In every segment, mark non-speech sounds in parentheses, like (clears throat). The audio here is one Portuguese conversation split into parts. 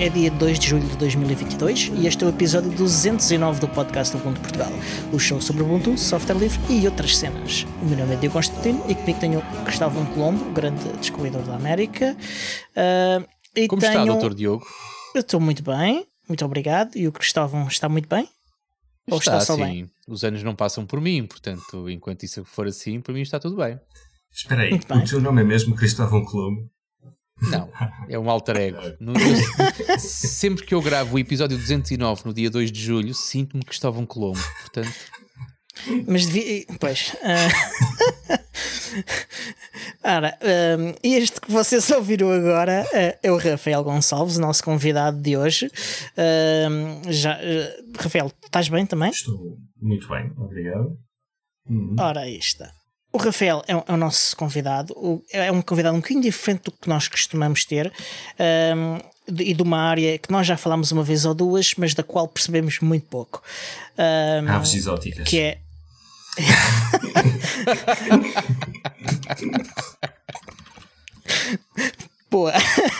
É dia 2 de julho de 2022 e este é o episódio 209 do podcast Ubuntu Portugal, o show sobre Ubuntu, software livre e outras cenas. O meu nome é Diogo Constantino e comigo tenho Cristóvão Colombo, grande descobridor da América. Uh, e Como tenho... está, doutor Diogo? Eu estou muito bem, muito obrigado. E o Cristóvão está muito bem? Ou está, está só assim, bem? Os anos não passam por mim, portanto, enquanto isso for assim, para mim está tudo bem. Espera aí, o seu nome é mesmo Cristóvão Colombo? Não, é um alter ego. No, eu, sempre que eu gravo o episódio 209 no dia 2 de julho, sinto-me Cristóvão Colombo, portanto. Mas devia. Pois. Uh... (laughs) Ora, um, este que vocês ouviram agora uh, é o Rafael Gonçalves, nosso convidado de hoje. Uh, já, uh, Rafael, estás bem também? Estou muito bem, obrigado. Uhum. Ora, aí está. O Rafael é, é, o nosso convidado, o, é um convidado um bocadinho diferente do que nós costumamos ter um, e de uma área que nós já falámos uma vez ou duas, mas da qual percebemos muito pouco. Um, Aves exóticas. Que é. (laughs) (laughs) Boa.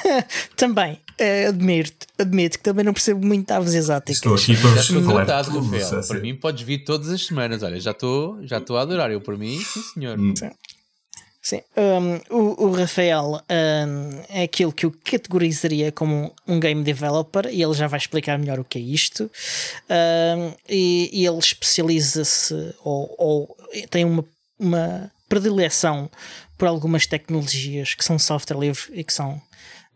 (laughs) também, uh, admito, admito que também não percebo muito aves exóticas. Estou aqui para vos falar Rafael. Para mim podes vir todas as semanas. Olha, já estou já a adorar. Eu, por mim, sim senhor. Hum. Sim. Sim. Um, o, o, Rafael um, é aquilo que eu categorizaria como um game developer e ele já vai explicar melhor o que é isto. Um, e, e, ele especializa-se ou, ou, tem uma, uma predileção por algumas tecnologias que são software livre e que são,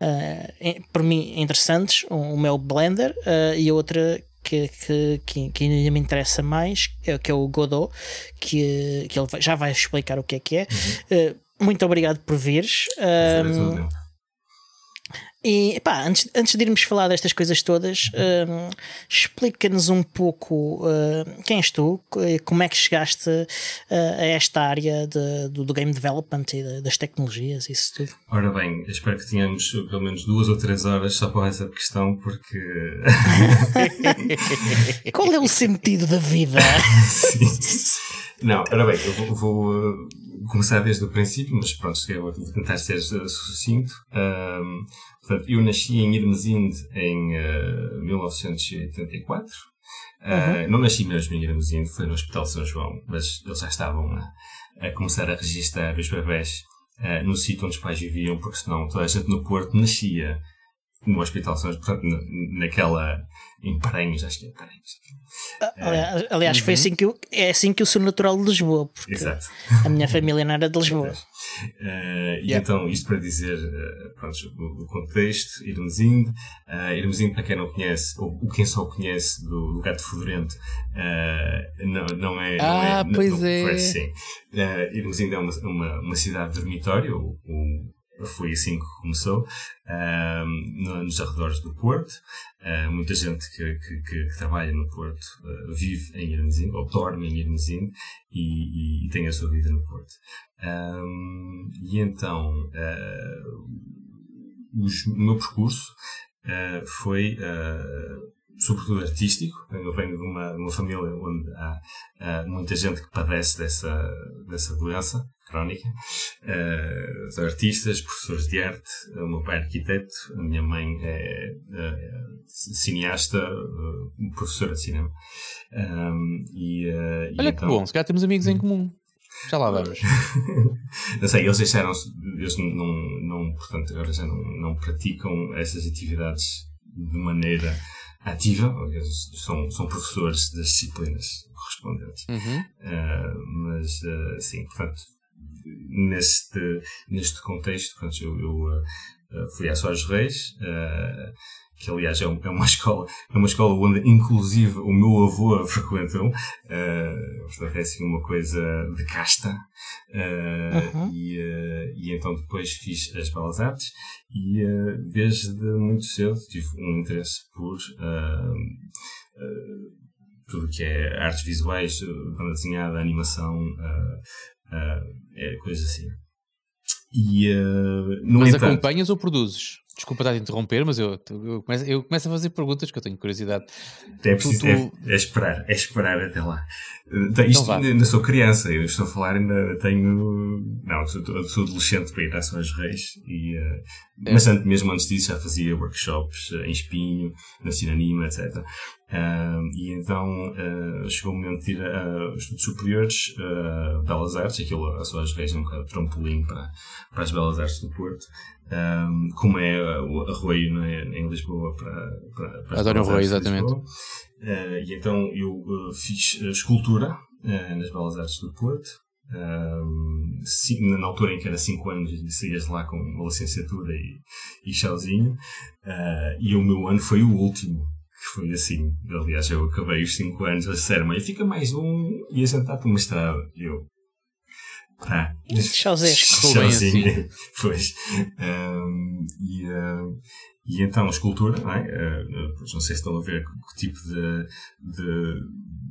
uh, para mim, interessantes. O meu Blender uh, e a outra que, que, que, que, ainda me interessa mais, é, que é o Godot, que, que ele já vai explicar o que é que é. Uhum. Uh, muito obrigado por vires. Um, e pá, antes, antes de irmos falar destas coisas todas, uh, explica-nos um pouco uh, quem és tu, como é que chegaste uh, a esta área de, do, do, game development e de, das tecnologias, isso tudo. Ora bem, espero que tenhamos pelo menos duas ou três horas só para essa questão, porque. (laughs) (laughs) Qual é o sentido da vida? (laughs) Sim. Não, ora bem, eu vou, vou começar desde o princípio, mas pronto, vou tentar ser sucinto. Um, Portanto, eu nasci em Irmesinde em uh, 1984. Uh, uhum. Não nasci mesmo em Irmesinde, foi no Hospital São João, mas eles já estavam a, a começar a registrar os bebés uh, no sítio onde os pais viviam, porque senão toda a gente no Porto nascia no Hospital São João, portanto, naquela. em Paranhos, acho que é Paranhos. Aliás, aliás uhum. foi assim que eu, é assim que eu sou natural de Lisboa, porque Exato. a minha família não era de Lisboa. Uh, e yeah. então, isto para dizer uh, pronto, o, o contexto, irmos indo. Uh, irmos indo, para quem não conhece, ou, quem só conhece do, do Gato Fedorento, uh, não, não é. Ah, não é, pois não, é. Assim. Uh, irmos indo é uma, uma, uma cidade dormitório, o, foi assim que começou, nos arredores do Porto. Uh, muita gente que, que, que, trabalha no Porto uh, vive em Irmesinde, ou dorme em Irmesinde, e, e, e, tem a sua vida no Porto. E então, uh, os, o meu percurso foi sobretudo artístico. Eu venho de uma, de uma família onde há, há, muita gente que padece dessa, dessa doença crónica. Uh, artistas, professores de arte, o meu pai é arquiteto, a minha mãe é, é cineasta, uh, professora de cinema. Um, e, uh, Olha e que então... bom, se calhar temos amigos em comum. Já lá vamos. (laughs) não sei, eles deixaram-se, eles não, não, portanto, agora já não, não praticam essas atividades de maneira ativa, são, são professores das disciplinas correspondentes. Uhum. Uh, mas, uh, sim, portanto, neste, neste contexto, portanto, eu, eu uh, fui à Soares Reis, que aliás é, é, uma (laughs) escola, é uma escola onde inclusive o meu avô frequentou, uh, portanto é assim uma coisa de casta, uh, uhum. e, uh, e então depois fiz as Belas Artes e desde muito cedo tive um interesse por tudo que é artes visuais, banda desenhada, animação, é, coisas assim. E, uh, Mas entanto, acompanhas ou produzes? Desculpa estar a interromper, mas eu, eu, começo, eu começo a fazer perguntas que eu tenho curiosidade. É, preciso, tu, tu... É, é, esperar, é esperar até lá. Então, isto ainda sou criança, eu estou a falar, ainda tenho. Não, sou, sou adolescente para ir à São Reis, e, uh, é. mas antes, mesmo antes disso já fazia workshops em Espinho, na Sinanima, etc. Uh, e então uh, chegou o momento de ir a, estudos superiores, uh, Belas Artes, aquilo a Soares Reis é um bocado trampolim para, para as Belas Artes do Porto, um, como é o Arroio é, em Lisboa para, para, para Adoro Arroio, exatamente. Uh, e então eu uh, fiz escultura nas Belas Artes do Porto, na altura em que era 5 anos e saías lá com uma licenciatura e, e chauzinho, e o meu ano foi o último que foi assim. Aliás, eu acabei os 5 anos, a disseram mãe, fica mais um e a gente está-te. E eu, tá. Chauzesco. Chauzinho. Assim. (laughs) Pois. Um, e, uh, e então a escultura, não, é? uh, não sei se estão a ver que, tipo de, de,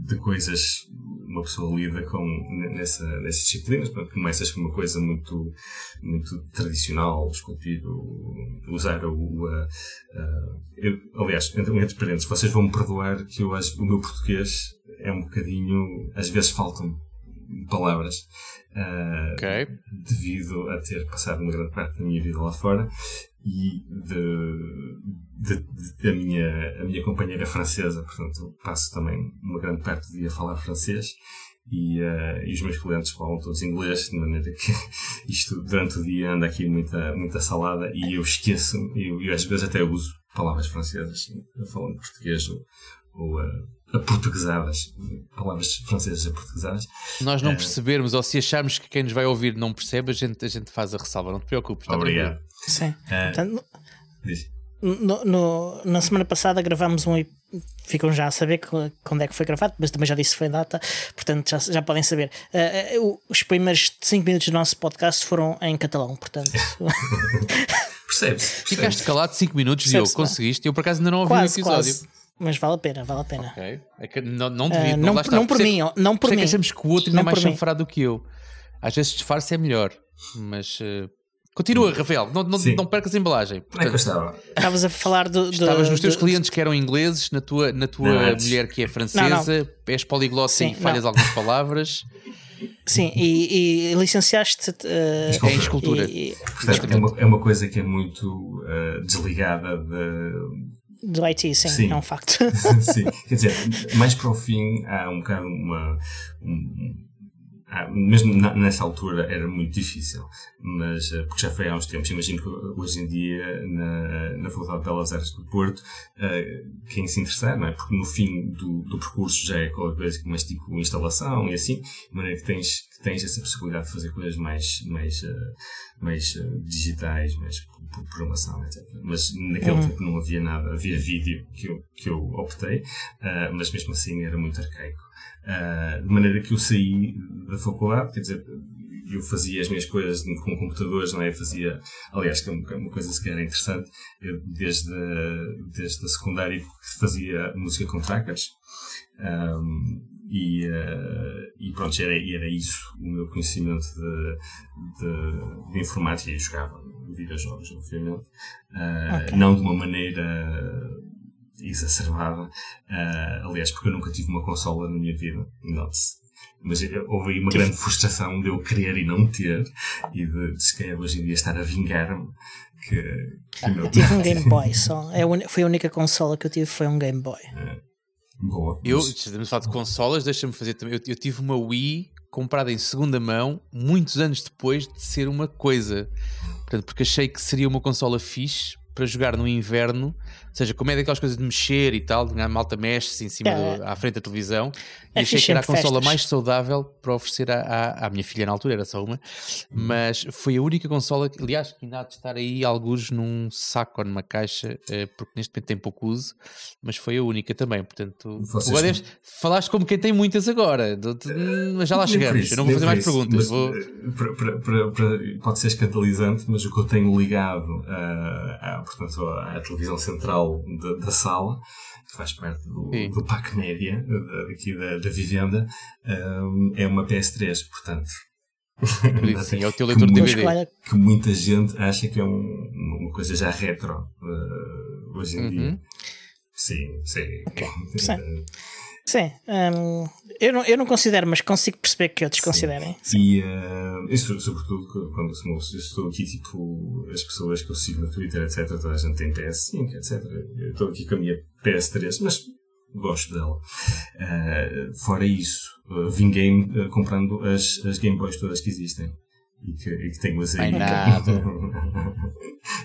de coisas uma pessoa lida com nessa, nessas disciplinas, começas com uma coisa muito, muito tradicional, esculpir, usar o. Uh, uh, eu, aliás, entre, entre parênteses, vocês vão me perdoar que eu, o meu português é um bocadinho. às vezes faltam palavras. Uh, okay. Devido a ter passado uma grande parte da minha vida lá fora e da minha, a minha companheira francesa, portanto passo também uma grande parte do dia a falar francês e, uh, e os meus clientes falam todos inglês, de maneira que (laughs) isto durante o dia anda aqui muita, muita salada e eu esqueço, eu, eu às vezes até uso palavras francesas falando português ou, ou uh, aportuguesadas, palavras francesas aportuguesadas. Nós não uh, percebermos ou se acharmos que quem nos vai ouvir não percebe, a gente, a gente faz a ressalva, não te preocupes. Obrigado. Sim. Portanto, no, no, na semana passada gravámos um. Ficam já a saber quando é que foi gravado, mas também já disse que foi data, portanto já, já podem saber. Uh, os primeiros 5 minutos do nosso podcast foram em catalão, portanto. (laughs) Percebes? Ficaste calado 5 minutos, Diogo, conseguiste. Eu por acaso ainda não ouvi quase, o episódio. Quase. Mas vale a pena, vale a pena. Ok. É que não, não devido, uh, não, não, não por mim, não por mim. que achamos que o outro ainda é mais chanfrado do que eu. Às vezes disfarce é melhor, mas. Uh, Continua, Rafael, não, não, não percas a embalagem. Portanto, Como é que eu estava? Estavas a falar do. do estavas nos teus do... clientes que eram ingleses, na tua, na tua não, mulher que é francesa, não, não. és poliglota e falhas algumas palavras. Sim, e, e licenciaste uh, em escultura. E, e... Portanto, é uma, é uma coisa que é muito uh, desligada de, do IT, sim, sim, é um facto. (laughs) sim, (laughs) quer dizer, mais para o fim há um bocado uma. Um, ah, mesmo na, nessa altura era muito difícil, mas ah, porque já foi há uns tempos. Imagino que hoje em dia, na, na Faculdade de Belas Artes do Porto, uh, quem se interessar, não é? Porque no fim do, do percurso já é qualquer coisa mais tipo instalação e assim, de maneira que tens, que tens essa possibilidade de fazer coisas mais, mais, mais digitais, mais por programação, etc. Mas naquele uhum. tempo não havia nada, havia vídeo que eu, que eu optei, mas mesmo assim era muito arcaico. Uh, de maneira que eu saí da faculdade, quer dizer, eu fazia as minhas coisas com computadores, não é? Eu fazia, aliás, que é uma, coisa sequer interessante, eu desde, desde a secundária fazia música com trackers. Um, e, uh, e pronto, era, era isso o meu conhecimento de, de, de informática. Eu jogava videojogos, obviamente, uh, okay. não de uma maneira exacerbada. Uh, aliás, porque eu nunca tive uma consola na minha vida, note-se. Mas houve aí uma grande frustração de eu querer e não ter, e de, de se calhar hoje em dia estar a vingar-me. Que, que não... Eu tive um Game Boy (laughs) só. É foi a única consola que eu tive, foi um Game Boy. É. Boa. Eu, estamos a falar de consolas, deixa-me fazer também. Eu, eu tive uma Wii comprada em segunda mão, muitos anos depois de ser uma coisa. Portanto, porque achei que seria uma consola fixe para jogar no inverno, seja, como é daquelas coisas de mexer e tal, a malta mexe-se em cima é. do, à frente da televisão, é e achei que era a consola festas. mais saudável para oferecer à, à, à, minha filha na altura, era só uma, mas foi a única consola, que, aliás, que ainda há de estar aí alguns num saco ou numa caixa, eh, porque neste momento tem pouco uso, mas foi a única também, portanto, agora deves, falaste como quem tem muitas agora, mas já lá chegamos, eu não vou fazer mais perguntas. Mas, vou... Eh, para, para, para, pode ser escandalizante, mas o que eu tenho ligado a, a portanto, à televisão central da, da sala, que faz parte do, do PAC Média, aqui da, da vivenda, um, é uma PS3, portanto, (laughs) Sim, é o teu leitor de DVD. Que muita gente acha que é um, uma coisa já retro uh, hoje em uhum. dia. Sim, sim. Okay. (laughs) sim. Sim, um, eu, não, eu não considero, mas consigo perceber que outros considerem. Sim. E uh, isso, sobretudo quando eu estou aqui, tipo, as pessoas que eu sigo no Twitter, etc., toda a gente tem PS5, etc. Eu estou aqui com a minha PS3, mas gosto dela. Uh, fora isso, uh, vinguei uh, comprando as, as Game Boys todas que existem e que, e que tenho as aí.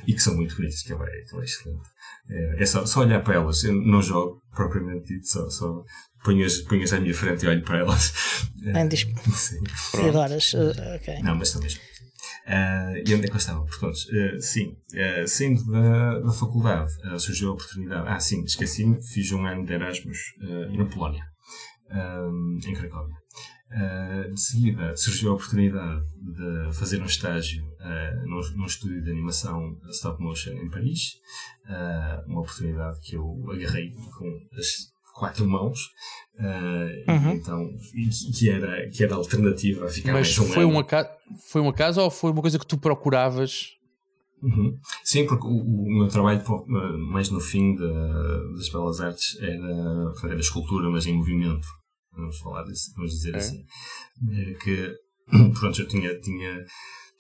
e que são muito bonitas, que é, que é excelente. É, é só, só, olhar para elas. Eu não jogo propriamente dito, só, só ponho-as ponho à minha frente e olho para elas. (laughs) É, (laughs) sim. Adoras, ok. Não, mas também. Uh, e onde é que eu estava? Portanto, uh, sim, uh, saindo da, da faculdade, uh, surgiu a oportunidade. Ah, sim, esqueci-me, fiz um ano de Erasmus na Polónia, em Cracóvia. De seguida, surgiu a oportunidade de fazer um estágio num, num estúdio de animação stop motion em Paris. uma oportunidade que eu agarrei com as quatro mãos. Uh, uhum. Então, que era, que era alternativa a ficar Mas mais um foi ano. Um acaso, foi um acaso ou foi uma coisa que tu procuravas? Uhum. Sim, porque o, o, meu trabalho mais no fim de, das belas artes era, era escultura, mas em movimento. Vamos falar disso, vamos dizer é. assim. Era que, (clears throat) pronto, eu tinha, tinha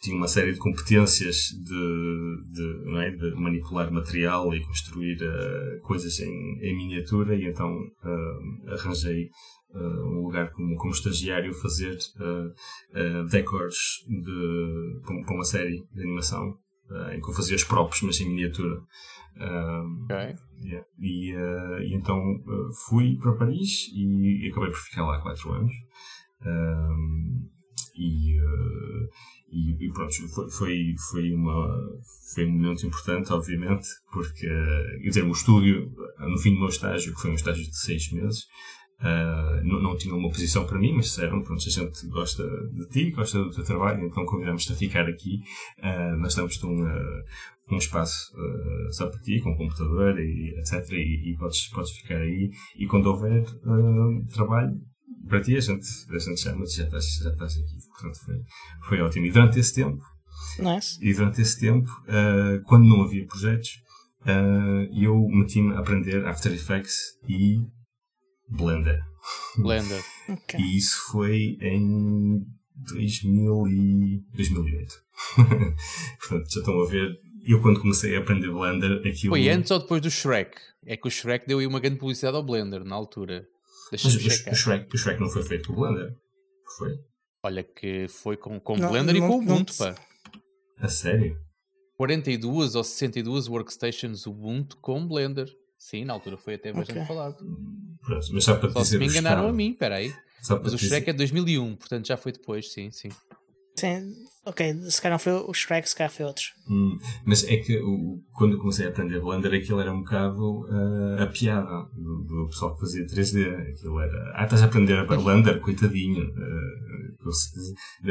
tinha uma série de competências de, de, é? de manipular material e construir uh, coisas em, em, miniatura e então uh, arranjei uh, um lugar como, como estagiário fazer decors de, para uma série de animação em que eu fazia os próprios mas em miniatura okay. yeah. e, e, então fui para Paris e, e, acabei por ficar lá quatro anos e e, e pronto, foi, foi, foi, uma, foi um momento importante, obviamente, porque, quer dizer, o estúdio, no fim do meu estágio, que foi um estágio de seis meses, uh, não, não tinha uma posição para mim, mas disseram, pronto, a gente gosta de ti, gosta do teu trabalho, então convidamos-te a ficar aqui, uh, nós damos-te um, uh, um espaço só para ti, com computador e etc, e, e podes, podes ficar aí, e quando houver trabalho, para ti a gente, a gente chama-te, já estás, já estás aqui. Portanto, foi, foi ótimo. E durante esse tempo, nice. e durante esse tempo, quando não havia projetos, eu meti-me a aprender After Effects e Blender. Blender. (laughs) okay. E isso foi em 2000 e 2008. (laughs) Portanto, já estão a ver. Eu, quando comecei a aprender Blender, aquilo. Foi antes ou depois do Shrek? É que o Shrek deu aí uma grande publicidade ao Blender na altura. Mas o, Shrek, o Shrek não foi feito com Blender? Foi? Olha que foi com, com não, Blender não, e com Ubuntu, pá. A sério? 42 ou 62 workstations Ubuntu com Blender. Sim, na altura foi até bastante okay. falado. Pronto, mas só para só dizer se me enganaram a mim, peraí. Mas o Shrek dizer... é 2001, portanto já foi depois, sim, sim. Sim, ok, se calhar não foi o Shrek, se calhar foi outros. Hum, mas é que o, quando eu comecei a aprender Blender, aquilo era um bocado uh, a piada do, do, pessoal que fazia 3D. Aquilo era, ah, estás a aprender Blender, coitadinho. Uh,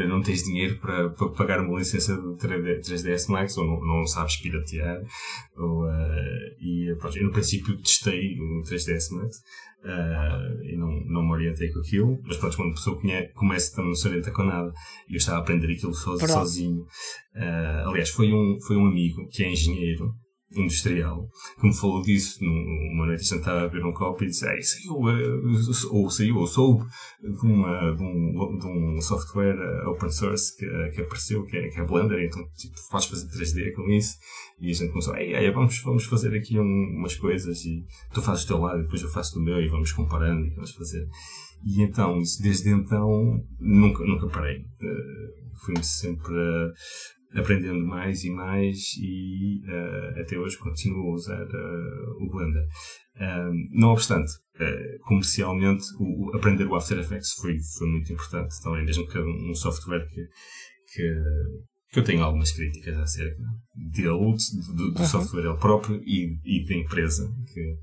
não tens dinheiro para, para pagar uma licença de 3D, 3ds Max, ou não, não sabes piratear. Ou, uh, e pronto, eu no princípio testei o 3ds Max. Uh, e não, não me orientei com aquilo, mas pronto, quando a pessoa conhece, começa também não se orienta com nada e eu estava a aprender aquilo so, sozinho. Uh, aliás, foi um, foi um amigo que é engenheiro industrial que me falou disso numa noite estava a beber um copo e disse saiu, ou saiu ou soube de, uma, de, um, de um software open source que, que apareceu que é, que é Blender. Então tipo, podes fazer 3D com isso. E a gente começou ei, ei, vamos, vamos fazer aqui um, umas coisas e tu fazes o teu lado e depois eu faço do meu e vamos comparando e vamos fazer. E então, desde então nunca, nunca parei. Uh, fui sempre aprendendo mais e mais e uh, até hoje continuo a usar uh, o Blender. não obstante, uh, comercialmente, o, aprender o After Effects foi, foi muito importante também, mesmo que um software que, que, que eu tenho algumas críticas acerca dele, do, do uhum. software ele próprio e, e da empresa que,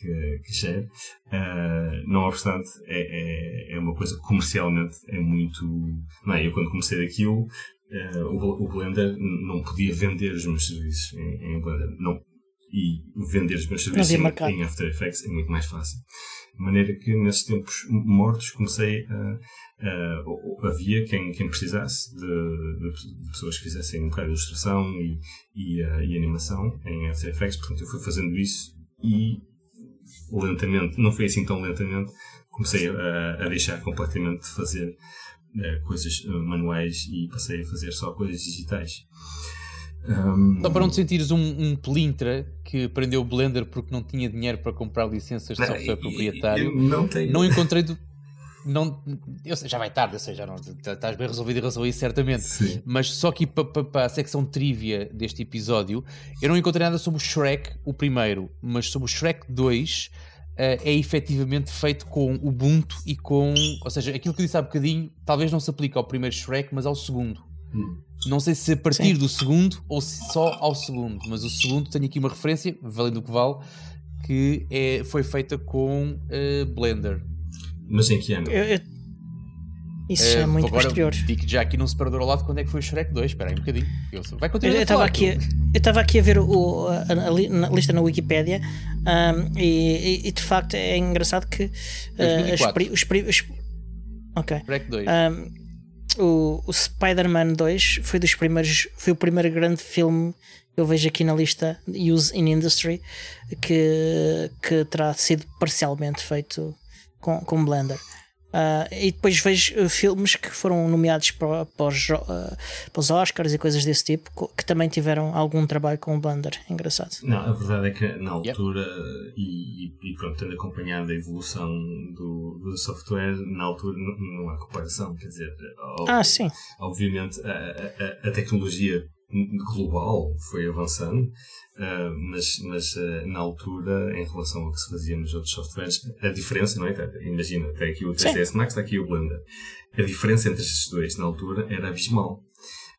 que, que. Uh, não obstante, é, é, é, uma coisa que comercialmente é muito. Não é? Eu, quando comecei daquilo, uh, o, o, Blender não podia vender os meus serviços em, em Blender. Não, e vender os meus serviços em, em, After Effects é muito mais fácil. De maneira que nesses tempos mortos comecei a. Uh, havia quem, quem precisasse de, de, de, pessoas que fizessem um bocado de ilustração e, e, uh, e animação em After Effects, portanto eu fui fazendo isso e lentamente, não foi assim tão lentamente, comecei a, a deixar completamente de fazer uh, coisas manuais e passei a fazer só coisas digitais. Um... Só para não te sentires um, um pelintra que aprendeu o Blender porque não tinha dinheiro para comprar licenças de software proprietário. não tenho. Não (laughs) encontrei do, não, eu sei, já vai tarde, eu sei, já não estás bem resolvido e resolvi isso certamente. Sim. Mas só aqui para a secção trivia deste episódio, eu não encontrei nada sobre o Shrek, o primeiro, mas sobre o Shrek 2 uh, eh, é efetivamente feito com Ubuntu e com. Ou seja, aquilo que eu disse há bocadinho talvez não se aplique ao primeiro Shrek, mas ao segundo. Hum. Não sei se a partir Sim. do segundo ou se só ao segundo, mas o segundo tenho aqui uma referência, valendo o que vale, que é, foi feita com uh, Blender. Mas em que ano? Eu, eu... Isso é, é muito agora, posterior. Digo já aqui num separador ao lado quando é que foi o Shrek 2. Espera aí um bocadinho. Eu, vai continuar eu estava aqui, eu estava aqui a ver o, a, a, a lista na Wikipedia um, e, e, de facto é engraçado que uh, os, os, Ok. Shrek 2. Um, o, o Spider-Man 2 foi dos primeiros, foi o primeiro grande filme que eu vejo aqui na lista Use in Industry que, que terá sido parcialmente feito com, com Blender. Uh, e depois vejo uh, filmes que foram nomeados para, para, os, uh, para, os, Oscars e coisas desse tipo que também tiveram algum trabalho com o Blender. Engraçado. Não, a verdade é que na altura, yep. e, e, pronto, tendo acompanhado a evolução do, do software, na altura não, não há comparação. Quer dizer, ah, sim. obviamente a, a, a tecnologia global foi avançando, uh, mas, mas uh, na altura, em relação ao que se fazia nos outros softwares, a diferença, não é? Imagina, tem aqui o 3ds Max, está aqui o Blender. A diferença entre estes dois na altura era abismal.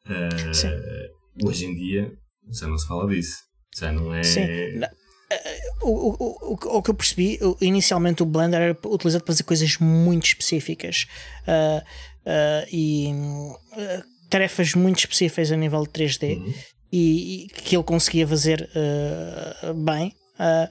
Uh, hoje em dia já não se fala disso. Já não é. Sim. O, o, o, o, que eu percebi, inicialmente o Blender era utilizado para fazer coisas muito específicas uh, uh, e uh, tarefas muito específicas a nível de 3D uhum. e, e, que ele conseguia fazer uh, bem. Uh,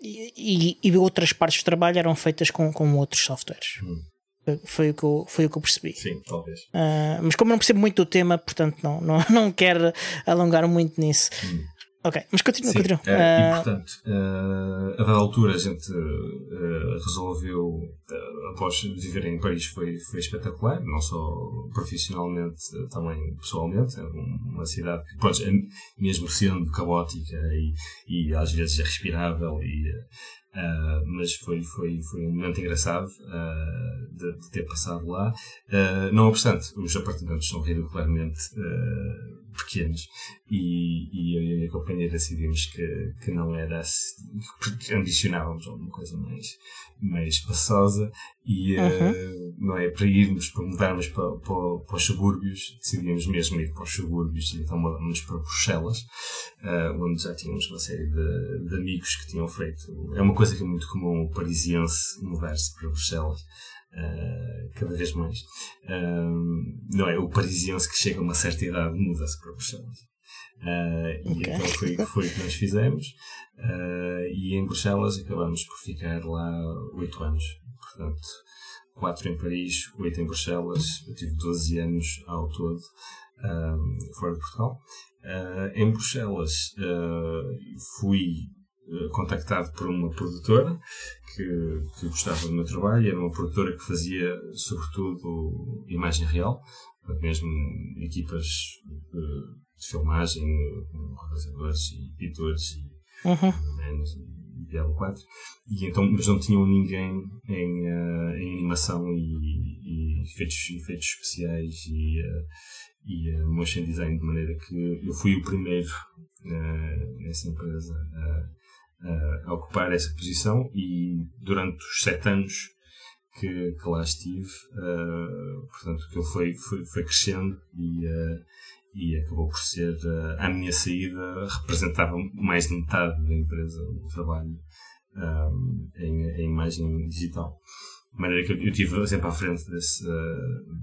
e, e, outras partes do trabalho eram feitas com, com outros softwares. Uhum. Foi o, que eu, foi o que eu percebi. Sim, talvez. Uh, mas como não percebo muito do tema, portanto não, não, (laughs) não quero alongar muito nisso. Uhum. Ok, mas continua, Sim, continua. É, e portanto, uh, a dada altura a gente uh, resolveu, uh, após viver em Paris, foi, foi espetacular, não só profissionalmente, também pessoalmente. É uma cidade que, pronto, é, mesmo sendo caótica e, e às vezes irrespirável e Uh, mas foi, foi, foi um momento engraçado uh, de, de, ter passado lá. Uh, não obstante, os apartamentos são ridicularmente pequenos e, e eu e a minha companheira decidimos que, que não era assim, porque ambicionávamos alguma coisa mais, mais espaçosa e uhum. não é para irmos, para mudarmos para, para, para, os subúrbios, decidimos mesmo ir para os subúrbios e então mudámos para Bruxelas, onde já tínhamos uma série de, de amigos que tinham feito. É uma coisa que é muito comum o parisiense mudar-se para Bruxelas. Uh, cada vez mais. Uh, não é? O parisiense que chega a uma certa idade muda-se para Bruxelas. Uh, okay. E então foi, foi o que nós fizemos. e em Bruxelas acabamos por ficar lá oito anos. Portanto, quatro em Paris, oito em Bruxelas. Eu tive 12 anos ao todo fora de Portugal. em Bruxelas fui eh, contactado por uma produtora que, que gostava do meu trabalho. Era uma produtora que fazia, sobretudo, imagem real, mesmo equipas de, de filmagem, realizadores e editores e uhum. e Diablo 4. E então, mas não tinham ninguém em, uh, em animação e, e efeitos, efeitos especiais e, uh, e uh, motion design, de maneira que eu fui o primeiro nessa empresa a ocupar essa posição e durante os sete anos que, que lá estive, uh, portanto, aquilo foi, foi, foi crescendo e, uh, e acabou por ser, uh, a minha saída representava mais de metade da empresa, o trabalho em, em, imagem digital. De maneira que eu, eu estive sempre à frente desse,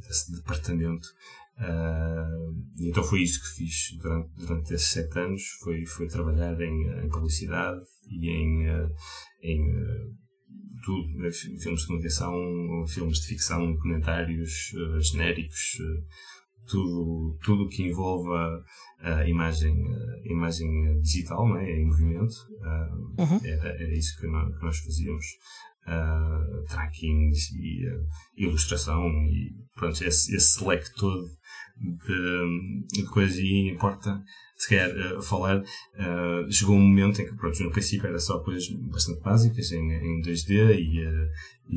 desse departamento Uh, então foi isso que fiz durante, durante esses sete anos, foi, foi trabalhar em, em publicidade e em, uh, em tudo, né, filmes de comunicação, filmes de ficção, comentários uh, genéricos, uh, tudo tudo que envolva a imagem a imagem digital, não é? em movimento, uh, uhum. era, era isso que nós, que nós fazíamos. Uh, trackings e uh, ilustração e pronto, esse, esse leque todo de, de coisas e importa se calhar uh, falar uh, chegou um momento em que pronto, no princípio era só coisas bastante básicas em, em 2D e, uh,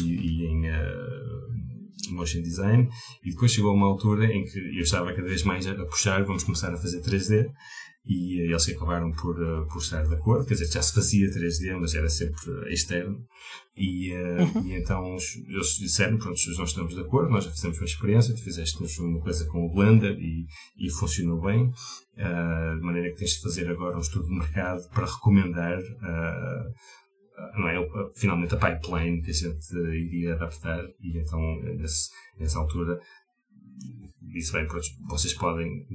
e, e, em motion design. E depois chegou uma altura em que eu estava cada vez mais a puxar vamos começar a fazer 3D e eles acabaram por, por estar de acordo, quer dizer, já se fazia 3D, mas era sempre externo, e, uhum. e então eles disseram, pronto, nós estamos de acordo, nós já fizemos uma experiência, tu fizeste uma coisa com o Blender e, e funcionou bem, uh, de maneira que tens de fazer agora um estudo de mercado para recomendar uh, não é, finalmente a pipeline que a gente iria adaptar. E então nesse, nessa altura disse bem, pronto, vocês podem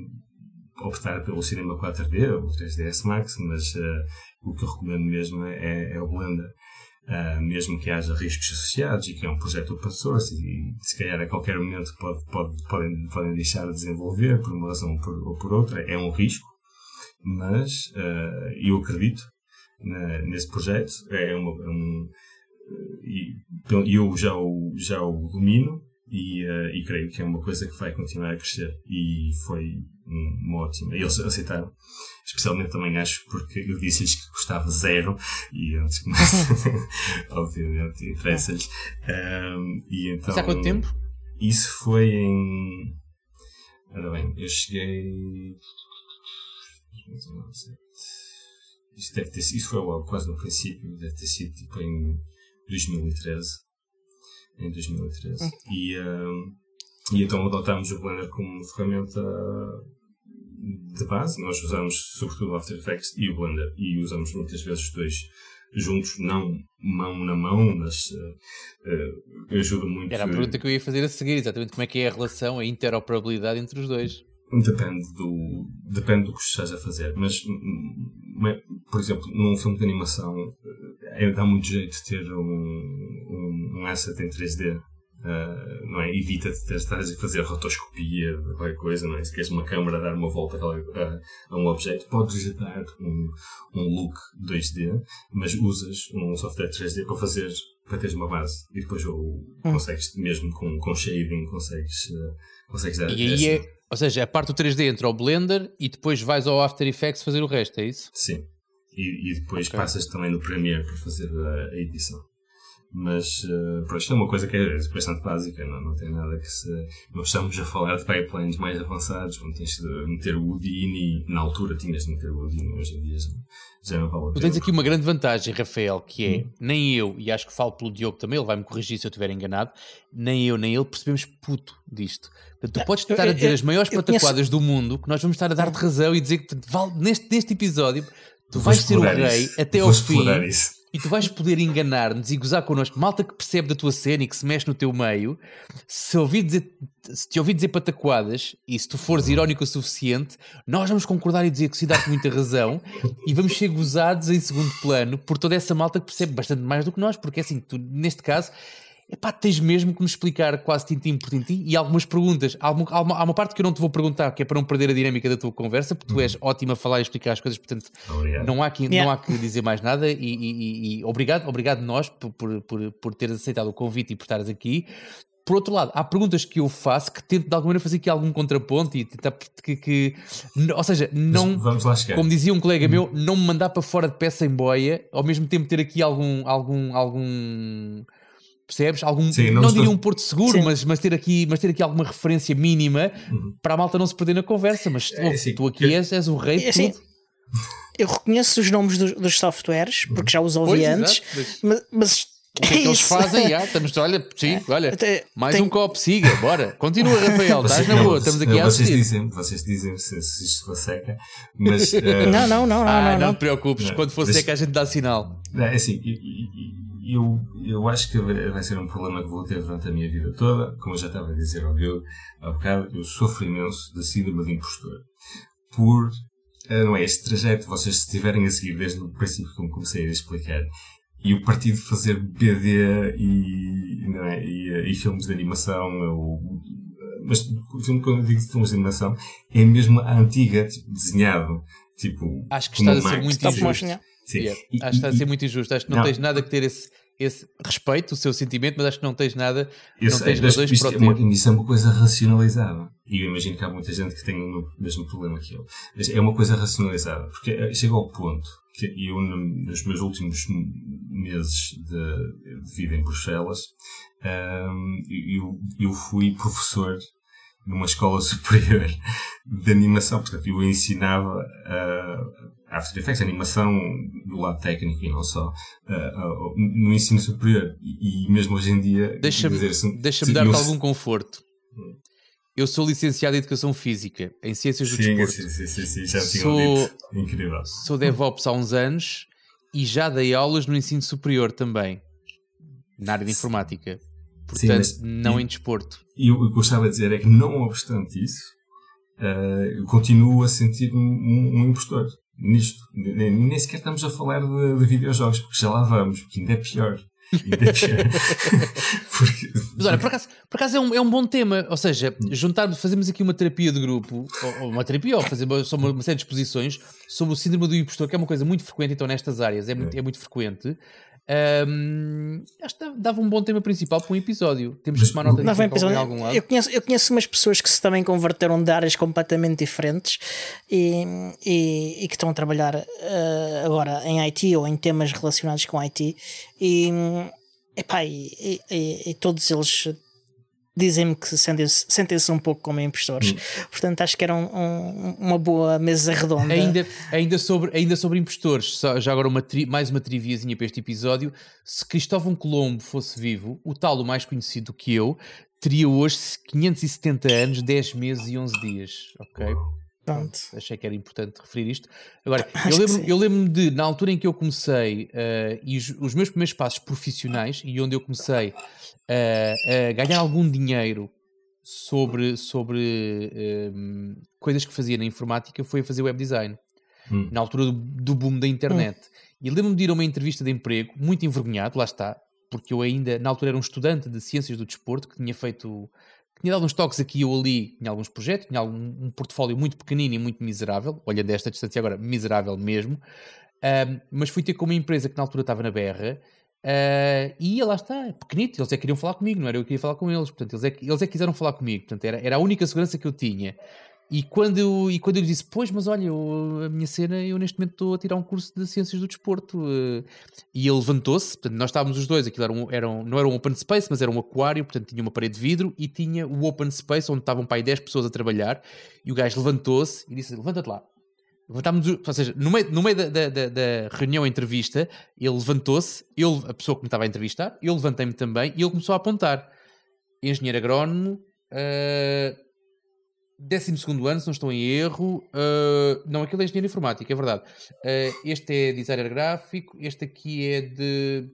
optar pelo cinema 4D ou 3ds Max, mas uh, o que eu recomendo mesmo é, é o Blender. Uh, mesmo que haja riscos associados e que é um projeto open source e se calhar a qualquer momento pode, pode, podem, podem deixar de desenvolver por uma razão ou por, ou por outra, é um risco, mas uh, eu acredito na, nesse projeto, é uma, é um, e eu já o, já o domino e, uh, e creio que é uma coisa que vai continuar a crescer e foi uma ótima. Eles aceitaram, especialmente também acho porque eu disse-lhes que custava zero e antes começa, (laughs) obviamente, interessa-lhes. Um, e então, Mas há quanto tempo? Isso foi em. Ora bem, eu cheguei. Isso, deve ter, isso foi logo, quase no princípio, deve ter sido tipo em 2013. Em 2013. Hum. E. Um, e então adotámos o Blender como ferramenta de base. Nós usamos sobretudo o After Effects e o Blender. E usamos muitas vezes os dois juntos, não mão na mão, mas uh, uh, ajuda muito. Era a pergunta que eu ia fazer a seguir, exatamente como é que é a relação, a interoperabilidade entre os dois. Depende do, depende do que estás a fazer, mas, por exemplo, num filme de animação, é, dá muito jeito de ter um, um, um asset em 3D Uh, não é? Evita-te de estar a fazer rotoscopia, qualquer coisa, não é? Se queres uma câmera dar uma volta a, a um objeto, podes dar um, um look 2D, mas usas um software 3D para fazer, para teres uma base. E depois ou, hum. consegues, mesmo com, com shading, consegues, uh, consegues dar E aí é, ou seja, a parte do 3D entra ao Blender e depois vais ao After Effects fazer o resto, é isso? Sim. E, e depois okay. passas também no Premiere para fazer a, a edição. Mas, uh, pronto, isto é uma coisa que é bastante básica, não, não tem nada que se. Nós estamos a falar de pipelines mais avançados, onde tens de meter o Houdini, na altura tinhas de meter o Houdini, hoje em dia já, já não vale a pena. Tu tens aqui uma grande vantagem, Rafael, que é, hum. nem eu, e acho que falo pelo Diogo também, ele vai-me corrigir se eu estiver enganado, nem eu nem ele percebemos puto disto. Portanto, tu podes estar a dizer as maiores pataquadas do mundo, que nós vamos estar a dar-te razão e dizer que neste, neste episódio tu vais ser o rei isso. até ao fim. Isso e tu vais poder enganar-nos e gozar connosco, malta que percebe da tua cena e que se mexe no teu meio, se, ouvir dizer, se te ouvir dizer pataquadas e se tu fores irónico o suficiente, nós vamos concordar e dizer que se dá-te muita razão e vamos ser gozados em segundo plano por toda essa malta que percebe bastante mais do que nós, porque é assim, tu, neste caso, epá, tens mesmo que nos explicar quase tintim por tintim e algumas perguntas. Há uma, há, uma, parte que eu não te vou perguntar, que é para não perder a dinâmica da tua conversa, porque tu és uhum. ótimo a falar e explicar as coisas, portanto não há, que, yeah. não há que dizer mais nada. E, e, e obrigado, obrigado nós por, por, por, por teres aceitado o convite e por estares aqui. Por outro lado, há perguntas que eu faço que tento de alguma maneira fazer aqui algum contraponto e tentar que, que, ou seja, não, como dizia um colega meu, não me mandar para fora de peça em boia, ao mesmo tempo ter aqui algum, algum, algum Percebes? Algum, Sim, não, não estou... diria um porto seguro, mas, mas, ter aqui, mas ter aqui alguma referência mínima uhum. para a malta não se perder na conversa. Mas tu, é, assim, tu aqui eu... és, és o rei de é, assim. Eu reconheço os nomes dos, dos softwares, porque já os ouvi pois, antes, mas, mas o que é que eles fazem? Já, (laughs) estamos, olha, sim, olha, mais tem... um copo, siga, bora. Continua, Rafael, estás na boa, estamos aqui a vocês dizem, vocês dizem se, se isto for seca, mas. (laughs) Uh... Não, não, não, ah, não, não, não. te preocupes, não, quando for mas... seca a gente dá sinal. É assim, eu, eu acho que vai ser um problema que vou ter durante a minha vida toda. Como eu já estava a dizer ao Diogo há bocado, eu sofro imenso de síndrome de impostor. Por, eh, não é, este trajeto, vocês estiverem a seguir desde o princípio como comecei a explicar, e o partido fazer BD e, não é? e, e filmes de animação, ou, mas quando eu digo filmes de animação, é mesmo a antiga, tipo, desenhado. Tipo, Acho que estás a ser muito injusto. Sim. Yeah. E, acho que estás a ser muito injusto. Acho que não, não, tens nada que ter esse, esse respeito, o seu sentimento, mas acho que não tens nada, não tens razões para é uma, Isso é uma coisa racionalizada. E eu imagino que há muita gente que tem o mesmo problema que eu. Mas é uma coisa racionalizada. Porque eh, chega ao ponto que eu, nos meus últimos meses de, de vida em Bruxelas, um, eu, eu fui professor numa escola (laughs) superior de animação. Portanto, eu ensinava uh, After Effects, animação do lado técnico e não só, uh, uh, no ensino superior. E, e, mesmo hoje em dia. Deixa-me assim, deixa dar-te algum conforto. Eu sou licenciado em Educação Física, em Ciências do sim, Desporto. Sim, sim, sim, sim, já sou, dito. Incrível. Sou DevOps há uns anos e já dei aulas no ensino superior também, na área de informática. Portanto, sim, não e, em desporto. E o que eu gostava de dizer é que, não obstante isso, uh, eu continuo a sentir um, um, um impostor nisto. Nem, sequer estamos a falar de, de videojogos, porque já lá vamos, porque ainda é pior. Ainda é pior. (laughs) porque, Mas olha, por acaso, por acaso é, um, é um bom tema, ou seja, juntar, fazemos aqui uma terapia de grupo, ou, ou uma terapia, ou fazer uma, uma, uma série de exposições sobre o síndrome do impostor, que é uma coisa muito frequente então nestas áreas, é muito, é. é muito frequente. Um, acho que dava um bom tema principal para um episódio. Temos que tomar nota disso em algum lado. Eu conheço, eu conheço umas pessoas que se também converteram de áreas completamente diferentes e, e, e que estão a trabalhar uh, agora em IT ou em temas relacionados com IT e, epá, e, e, e todos eles dizem-me que sentem-se sentem um pouco como impostores. Hum. Portanto, acho que era um, um, uma boa mesa redonda. Ainda, ainda, sobre, ainda sobre impostores, já agora uma tri, mais uma triviazinha para este episódio. Se Cristóvão Colombo fosse vivo, o tal, o mais conhecido que eu, teria hoje 570 anos, 10 meses e 11 dias. Ok? Pronto. Achei que era importante referir isto. Agora, (laughs) eu lembro-me eu lembro de, na altura em que eu comecei, uh, e os, os, meus primeiros passos profissionais, e onde eu comecei uh, a ganhar algum dinheiro sobre, sobre uh, coisas que fazia na informática, foi a fazer web design. Hum. Na altura do, do, boom da internet. Hum. E lembro-me de ir a uma entrevista de emprego, muito envergonhado, lá está, porque eu ainda, na altura, era um estudante de ciências do desporto que tinha feito tinha dado uns toques aqui ou ali em alguns projetos, tinha algum, um portfólio muito pequenino e muito miserável, olhando desta distância agora, miserável mesmo, mas fui ter com uma empresa que na altura estava na berra, uh, e lá está, pequenito, eles é que queriam falar comigo, não era eu que queria falar com eles, portanto, eles é que, eles é que quiseram falar comigo, portanto, era, era a única segurança que eu tinha. E quando, eu, e quando eu lhe disse, pois, mas olha, eu, a minha cena, eu neste momento estou a tirar um curso de Ciências do Desporto. Uh, e ele levantou-se, portanto, nós estávamos os dois, aquilo era um, era um, não era um open space, mas era um aquário, portanto, tinha uma parede de vidro e tinha o open space onde estavam para aí 10 pessoas a trabalhar. E o gajo levantou-se e disse: Levanta-te lá. Levantámos, ou seja, no meio, no meio da, da, da, reunião, entrevista, ele levantou-se, a pessoa que me estava a entrevistar, eu levantei-me também e ele começou a apontar. Engenheiro agrónomo, uh, 12 ano, se não estou em erro. Uh, não, aquele é engenheiro informático, é verdade. Uh, este é designer gráfico, este aqui é de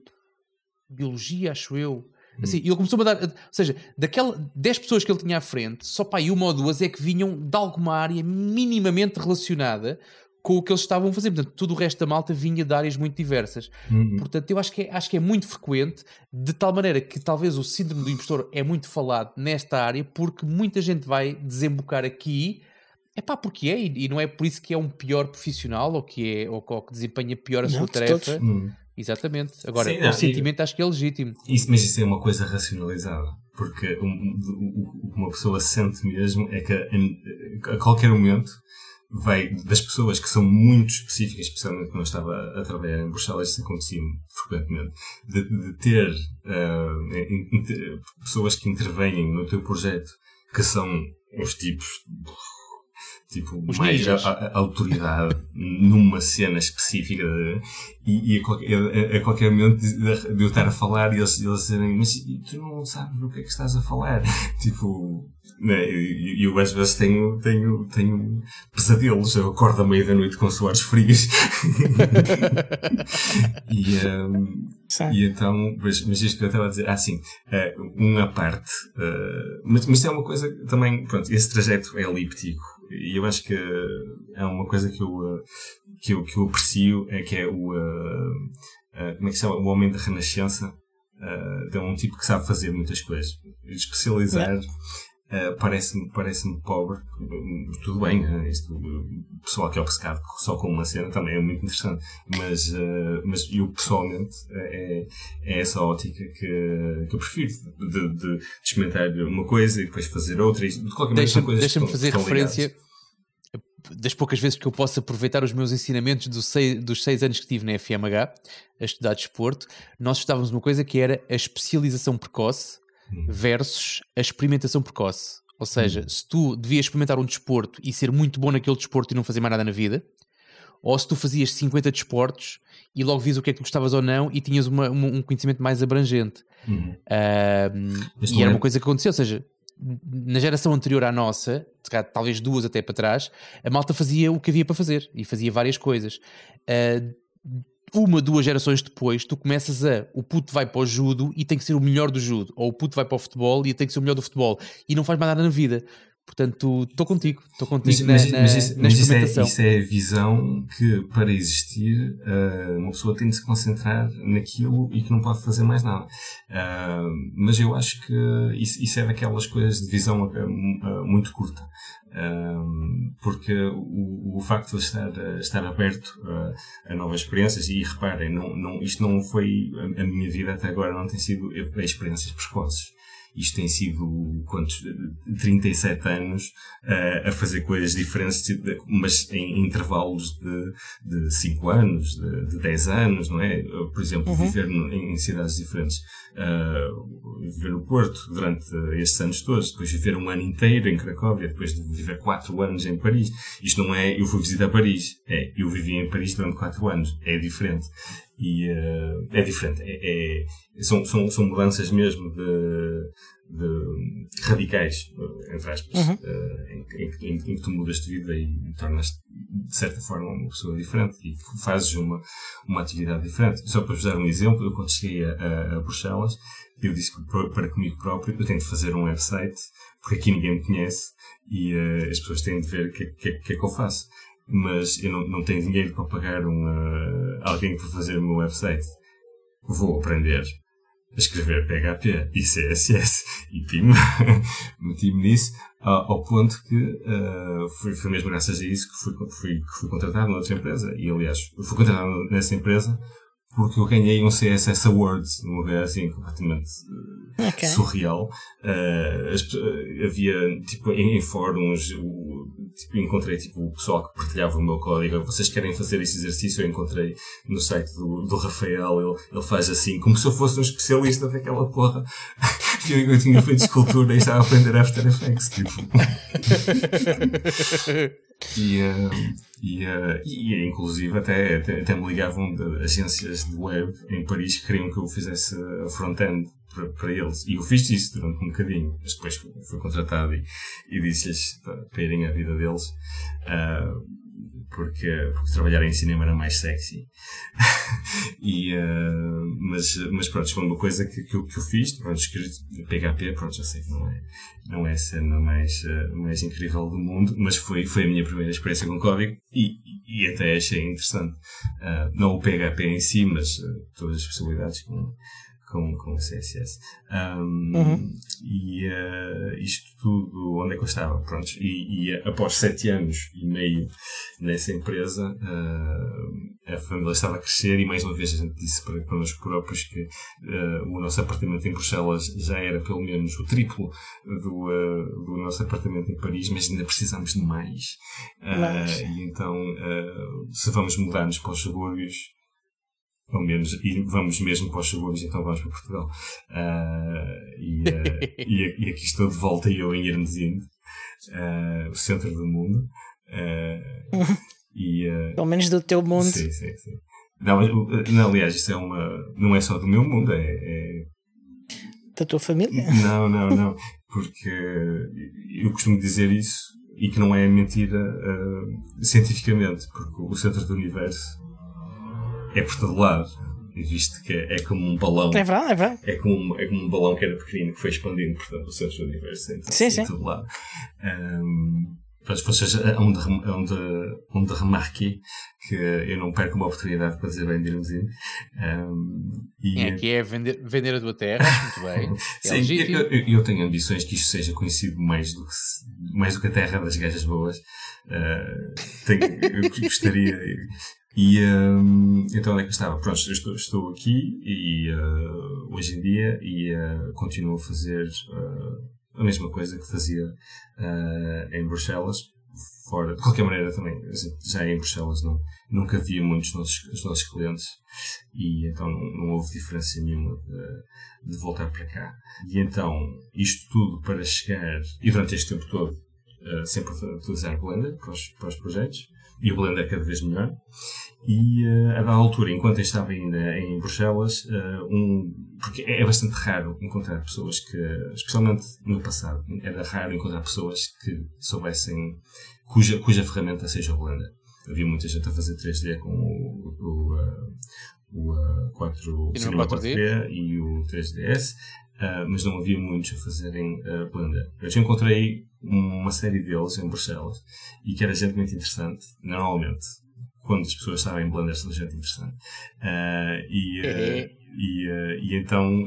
biologia, acho eu. Hum. Assim, ele começou a dar, ou seja, daquelas 10 pessoas que ele tinha à frente, só para aí uma ou duas é que vinham de alguma área minimamente relacionada com o que eles estavam a fazer. Portanto, todo o resto da malta vinha de áreas muito diversas. Uhum. Portanto, eu acho que, é, acho que é muito frequente, de tal maneira que talvez o síndrome do impostor é muito falado nesta área, porque muita gente vai desembocar aqui. É pá, porque é, e não é por isso que é um pior profissional ou que, é, ou, ou que desempenha pior a não, sua tarefa. Uhum. Exatamente. Agora, Sim, não, o sentimento acho que é legítimo. Isso, mas isso é uma coisa racionalizada. Porque o que uma pessoa sente mesmo é que a, a qualquer momento vai das pessoas que são muito específicas, especialmente quando eu estava a, trabalhar em Bruxelas, isso acontecia frequentemente, de, de ter uh, inter, pessoas que intervêm no teu projeto que são os tipos tipo, Os mais a, a, autoridade numa cena específica e, e a, qualquer, a, a, qualquer momento de, de, eu estar a falar e eles, eles dizerem, mas tu não sabes do que é que estás a falar. (laughs) Tipo, né? E eu, às vezes tenho, tenho, tenho pesadelos, eu acordo à meia da noite com suores frios. (laughs) e, um, e então, mas, mas isto que eu estava a dizer, ah, sim, uh, uma parte, uh, mas, mas é uma coisa também, pronto, esse trajeto é elíptico e eu acho que é uma coisa que eu, que eu, que eu aprecio é que é o, uh, como é que chama? O Homem da Renascença. Uh, é um tipo que sabe fazer muitas coisas. Especializar. Uh, parece-me parece pobre. Tudo bem, uh, isto, o pessoal que é obcecado só com uma cena também é muito interessante, mas, uh, mas eu pessoalmente é, é essa ótica que, que eu prefiro, de, de, de, experimentar uma coisa e depois fazer outra. E, de qualquer Deixa-me deixa fazer referência. Das poucas vezes que eu posso aproveitar os meus ensinamentos do seis, dos seis anos que tive na FMH a estudar desporto, nós estávamos uma coisa que era a especialização precoce versus a experimentação precoce. Ou seja, se tu devias experimentar um desporto e ser muito bom naquele desporto e não fazer mais nada na vida, ou se tu fazias 50 desportos e logo vias o que é que tu gostavas ou não e tinhas uma, um conhecimento mais abrangente. Uhum. Uh, e era é... uma coisa que aconteceu, ou seja, na geração anterior à nossa, talvez duas até para trás, a malta fazia o que havia para fazer e fazia várias coisas. Uh, uma, duas gerações depois, tu começas a. O puto vai para o judo e tem que ser o melhor do judo, ou o puto vai para o futebol e tem que ser o melhor do futebol, e não faz mais nada na vida. Portanto, estou contigo, estou contigo mas, na, mas, isso, na, mas isso, é, isso é a visão que, para existir, uh, uma pessoa tem de se concentrar naquilo e que não pode fazer mais nada. Uh, mas eu acho que isso, isso é daquelas coisas de visão uh, muito curta. Porque o, o facto de estar, estar aberto a, a novas experiências, e reparem, não, não, isto não foi a, a minha vida até agora, não tem sido experiências precoces isto tem sido quantos 37 anos uh, a fazer coisas diferentes, mas em intervalos de, de 5 anos, de, de 10 anos, não é? Por exemplo, uhum. viver no, em cidades diferentes. Uh, viver no Porto durante estes anos todos, depois viver um ano inteiro em Cracóvia, depois de viver 4 anos em Paris. Isto não é eu fui visitar Paris, é eu vivi em Paris durante 4 anos, é diferente. E uh, é diferente. É, é, são, são, são mudanças mesmo de, de radicais, entre aspas, uhum. uh, em, em, em, que tu mudas de vida e tornas de certa forma uma pessoa diferente e fazes uma, uma atividade diferente. Só para vos dar um exemplo, eu quando cheguei a, a, Bruxelas, eu disse que para comigo próprio eu tenho de fazer um website, porque aqui ninguém me conhece e uh, as pessoas têm de ver o que, que, que é que eu faço mas eu não, não tenho dinheiro para pagar um, alguém para fazer o meu website. Vou aprender a escrever PHP e CSS e PIM, (laughs) meti-me nisso ao ponto que uh, foi, foi mesmo graças a isso que fui, fui, que fui contratado noutra empresa. E aliás, fui contratado nessa empresa porque eu ganhei um CSS Awards, num lugar assim completamente uh, okay. surreal. Uh, as, uh, havia, tipo, em, em fóruns, o, tipo, encontrei tipo, o pessoal que partilhava o meu código. Vocês querem fazer esse exercício? Eu encontrei no site do, do Rafael, ele, ele faz assim, como se eu fosse um especialista daquela porra. (laughs) eu, eu tinha feito escultura e estava a aprender After Effects, tipo. (laughs) E, uh, e, uh, e, inclusive até, até, até, me ligavam de agências de web em Paris que queriam que eu fizesse a front-end para, para eles. E eu fiz isso durante um bocadinho, mas depois fui contratado e, e disse-lhes para, para irem à vida deles. Uh, porque, porque trabalhar em cinema era mais sexy. (laughs) e, uh, mas, mas pronto, foi uma coisa que, que, eu, que eu fiz, pronto, escrito PHP, pronto, já sei que não é, não é a cena mais, uh, mais incrível do mundo, mas foi, foi a minha primeira experiência com código e, e, até achei interessante. Uh, não o PHP em si, mas todas as possibilidades com, com, com CSS. Um, uhum. E uh, isto tudo, onde é que eu estava? Pronto, e, e após sete anos e meio nessa empresa, uh, a família estava a crescer e mais uma vez a gente disse para, para nós próprios que uh, o nosso apartamento em Bruxelas já era pelo menos o triplo do, do nosso apartamento em Paris, mas ainda precisamos de mais. e então, se vamos mudar-nos para os subúrbios, ao menos, e vamos mesmo para os subúrbios, então vamos para Portugal. Uh, e, uh, (laughs) e, e, aqui estou de volta eu em Hermesinde, uh, o centro do mundo. e, Pelo menos do teu mundo. Sim, sim, sim. Não, não, aliás, isso é uma. Não é só do meu mundo, é. é... Da tua família? Não, não, não. Porque eu costumo dizer isso e que não é mentira cientificamente, porque o centro do universo é por todo lado. Visto que é, é, como um balão. É verdade, é verdade. É como, é como um balão que era pequenino que foi expandindo, portanto, o centro do universo. Então, sim, sim. todo lado. Um, Pronto, vocês onde, onde, onde remarquei que eu não perco uma oportunidade para dizer bem de. Um, e é, que é vender, vender a tua terra, (laughs) muito bem. É Sim, eu, eu, eu, tenho ambições que isto seja conhecido mais do que, mais do que a terra das gajas boas. Uh, tenho, eu gostaria. E um, então onde é que eu estava? Pronto, estou, estou aqui e uh, hoje em dia e uh, continuo a fazer a mesma coisa que fazia em Bruxelas, fora. De qualquer maneira, também, já em Bruxelas não, nunca via muitos nossos, os nossos clientes e então não, não houve diferença nenhuma de, de, voltar para cá. E então, isto tudo para chegar, e durante este tempo todo, uh, sempre a utilizar Blender para os, para os projetos, e o Blender cada vez melhor. E uh, a dada altura, enquanto eu estava ainda em Bruxelas, uh, um, porque é bastante raro encontrar pessoas que, especialmente no passado, era raro encontrar pessoas que soubessem cuja, cuja ferramenta seja o Blender. Havia muita gente a fazer 3D com o, o, o, o 4, Cinema 4D e o 3DS, uh, mas não havia muitos a fazerem Blender. Eu já encontrei uma série deles em Bruxelas e que era gente muito interessante, normalmente. Quando as pessoas sabem Blender, são gente interessante. Uh, e, é. e, e, então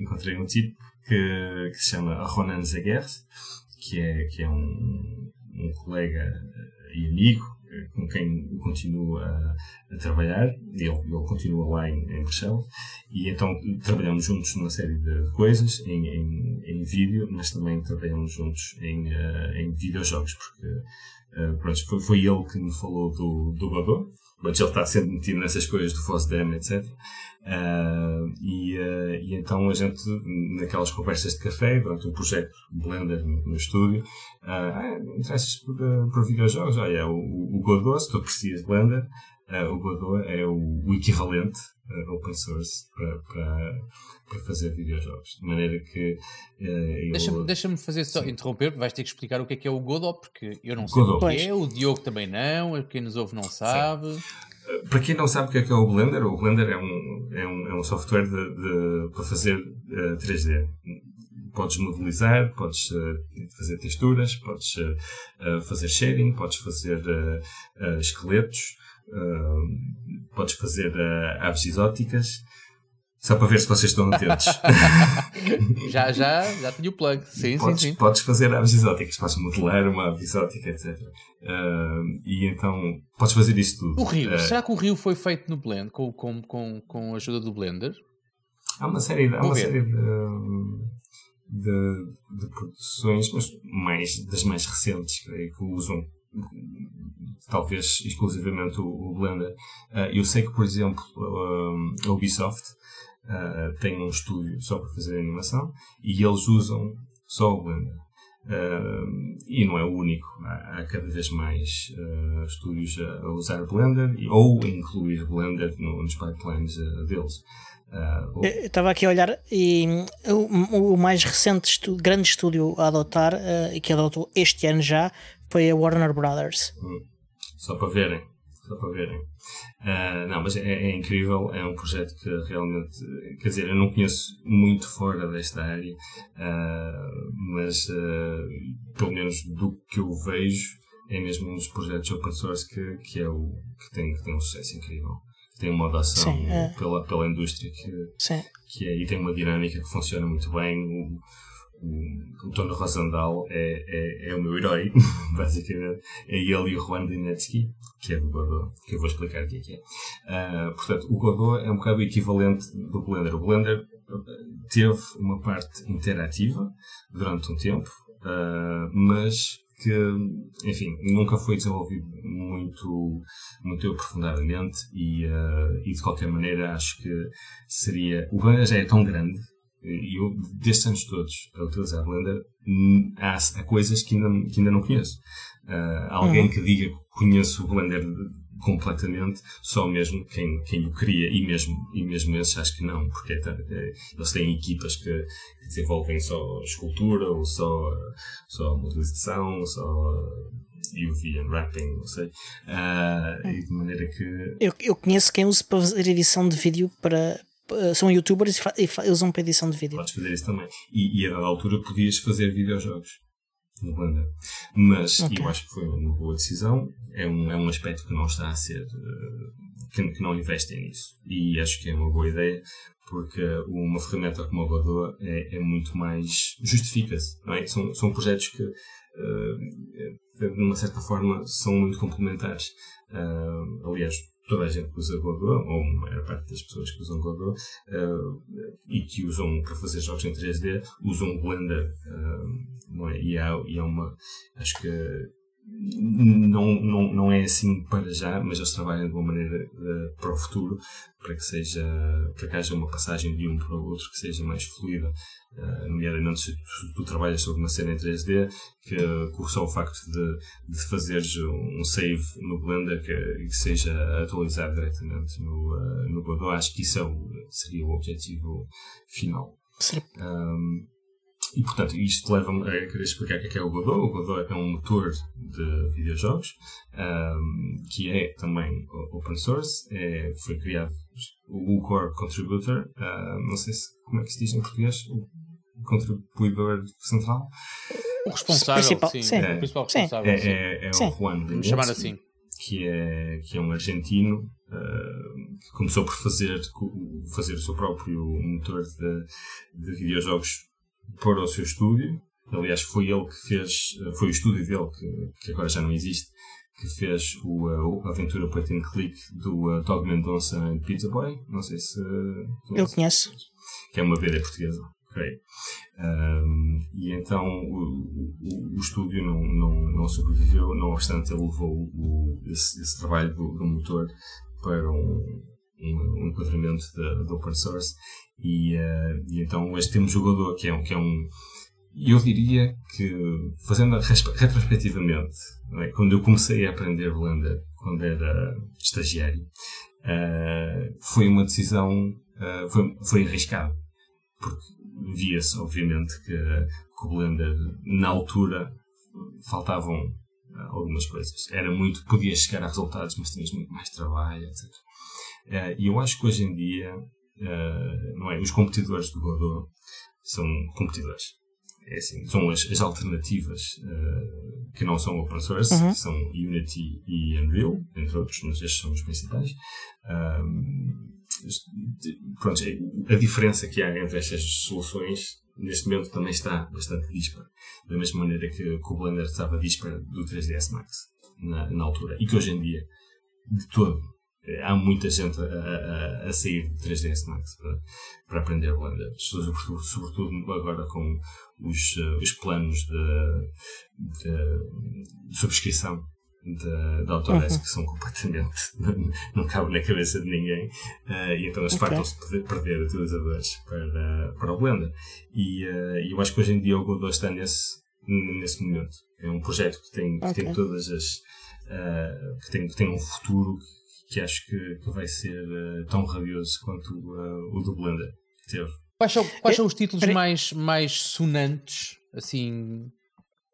encontrei um tipo que, que se chama Ronan Zegers, que é, que é um, um colega e amigo com quem continuo a, a trabalhar, ele, ele continua lá em, em Bruxelas, e então trabalhamos juntos numa série de coisas, em, em, em vídeo, mas também trabalhamos juntos em, uh, em videojogos, porque uh, pronto, foi, foi ele que me falou do, do Godot, mas ele está sempre metido nessas coisas do FOSDEM, etc. Uh, e, uh, e, então a gente, naquelas conversas de café, durante um projeto Blender no, no estúdio, uh, ah, interessas por, por videojogos? Olha, é o, o Godot, se tu aprecias Blender, uh, o Godot é o, o equivalente open source para, para, para, fazer videojogos. De maneira que. Uh, Deixa-me deixa fazer só Sim. interromper, vais ter que explicar o que é que é o Godot, porque eu não sei Godot. o que é, o Diogo também não, quem nos ouve não sabe. Sim. Para quem não sabe o que é, que é o Blender, o Blender é um, é um, é um software de, de, para fazer uh, 3D. Podes modelizar, podes uh, fazer texturas, podes uh, fazer shading, podes fazer esqueletos, podes fazer aves exóticas. Só para ver se vocês estão atentos. (laughs) já, já, já tenho o plug. Sim, podes, sim, sim. Podes fazer aves exóticas, podes modelar uma ave exótica, etc. Uh, e então podes fazer isso tudo. O Rio, uh, será que o Rio foi feito no Blend, com, com, com, com a ajuda do Blender? Há uma série, há uma série de, de, de, produções, mas mais, das mais recentes, creio, que usam talvez exclusivamente o, o Blender. Uh, eu sei que, por exemplo, a Ubisoft uh, tem um estúdio só para fazer animação e eles usam só o Blender. Uh, e não é o único, há, há cada vez mais uh, estúdios a, a, usar Blender ou a incluir Blender no, nos pipelines uh, deles. Eu estava aqui a olhar e o, o mais recente estu grande estúdio a adotar, e que adotou este ano já, foi a Warner Brothers. Hum, só para verem, só para verem. Uh, não, mas é, é, incrível, é um projeto que realmente, quer dizer, eu não conheço muito fora desta área, uh, mas uh, pelo menos do que eu vejo, é mesmo um dos projetos open source que, que é o que tem, que tem um sucesso incrível. Que tem uma adoção Sim, é. pela, pela indústria que, Sim. que é, e tem uma dinâmica que funciona muito bem. O, o, Tono Rosandal é, é, é, o meu herói, (laughs) basicamente. É ele e o Juan Dinetsky, que é do Godot, que eu vou explicar o que é que é. Uh, portanto, o Godot é um bocado o equivalente do Blender. O Blender teve uma parte interativa durante um tempo, uh, mas que, enfim, nunca foi desenvolvido muito, muito aprofundadamente e, uh, e de qualquer maneira acho que seria. O Blender já é tão grande e eu, destes anos todos a utilizar Blender, hum, há, há coisas que ainda, que ainda não conheço. Uh, alguém uhum. que diga que conheço o Blender completamente, só mesmo quem, quem o cria, e mesmo, e mesmo esses acho que não, porque é, é, eles têm equipas que, desenvolvem só escultura, ou só, só modelização, só UV unwrapping, não sei. Uh, e de maneira que. Eu, eu conheço quem usa para fazer edição de vídeo para, eh, são youtubers e, e usam para edição de vídeo. Podes fazer isso também. E, e a dada altura podias fazer videojogos. no Blender. Mas okay. eu acho que foi uma boa decisão. É um, é um aspecto que não está a ser. Uh, que, que, não investem nisso. E acho que é uma boa ideia, porque uma ferramenta como o Godot é, é muito mais. justifica-se. É? São, são projetos que, uh, de uma certa forma, são muito complementares. Uh, aliás, toda a gente usa Godot, ou a maior parte das pessoas que usam Godot, uh, e que usam para fazer jogos em 3D, usam Blender, uh, não é? E há, e há uma, acho que não, não, não é assim para já, mas eles trabalham de uma maneira uh, para o futuro, para que seja, para que haja uma passagem de um para o outro que seja mais fluida. Uh, nomeadamente se tu, tu, trabalhas sobre uma cena em 3D, que, que só o facto de, de fazeres um save no Blender que, que seja atualizado diretamente no, uh, no Godot, acho que isso é o, seria o objetivo final. Sim. Um, e, portanto, isto leva-me a querer explicar o que é, é o Godot. O Godot é um motor de videojogos um, que é também open source. É, foi criado o Core Contributor. Uh, não sei se, como é que se diz em português. O contribuidor central. O responsável, principal, sim. sim. É, o principal responsável. É, é, é o Juan Vamos chamar assim. Que é, que é um argentino uh, que começou por fazer, fazer o seu próprio motor de, de videojogos para o seu estúdio. Aliás, foi ele que fez, foi o estúdio dele, que, que agora já não existe, que fez o, a aventura point and click do uh, Dog Mendonça e Pizza Boy. Não sei se. Eu conheço. Que é uma BD portuguesa. Okay. Um, e então o, o, o, estúdio não, não, não sobreviveu, não obstante, ele levou o, esse, esse trabalho do, do motor para um, um, enquadramento de, open source. E, uh, e, então hoje temos o Godot que é um, que é um eu diria que fazendo retrospectivamente é? quando eu comecei a aprender Blender quando era estagiário uh, foi uma decisão uh, foi, foi porque via-se obviamente que, que o Blender na altura faltavam algumas coisas. Era muito podias chegar a resultados mas tinhas muito mais trabalho etc e eu acho que hoje em dia, uh, não é, os competidores do Godot são competidores. É assim, são as, as alternativas uh, que não são open source, uhum. que são Unity e Unreal, entre outros, mas estes são os principais. pronto, é, a diferença que há entre estas soluções neste momento também está bastante dispara. Da mesma maneira que, que o Blender estava dispara do 3ds Max na, na altura. E que hoje em dia, de todo, há muita gente a, a, a sair de 3ds Max para, para aprender Blender, sobretudo, sobretudo agora com os, uh, os planos de, de, de subscrição da, Autodesk uhum. que são completamente não, (laughs) não cabem na cabeça de ninguém uh, e então eles okay. fartam-se de perder utilizadores para, para o Blender e uh, eu acho que hoje em dia o Godot está nesse, nesse momento é um projeto que tem, que okay. tem todas as uh, que, tem, que tem um futuro que acho que, que vai ser uh, tão rabioso quanto uh, o do Blender teve. Quais são, quais são os títulos mais, mais sonantes? Assim,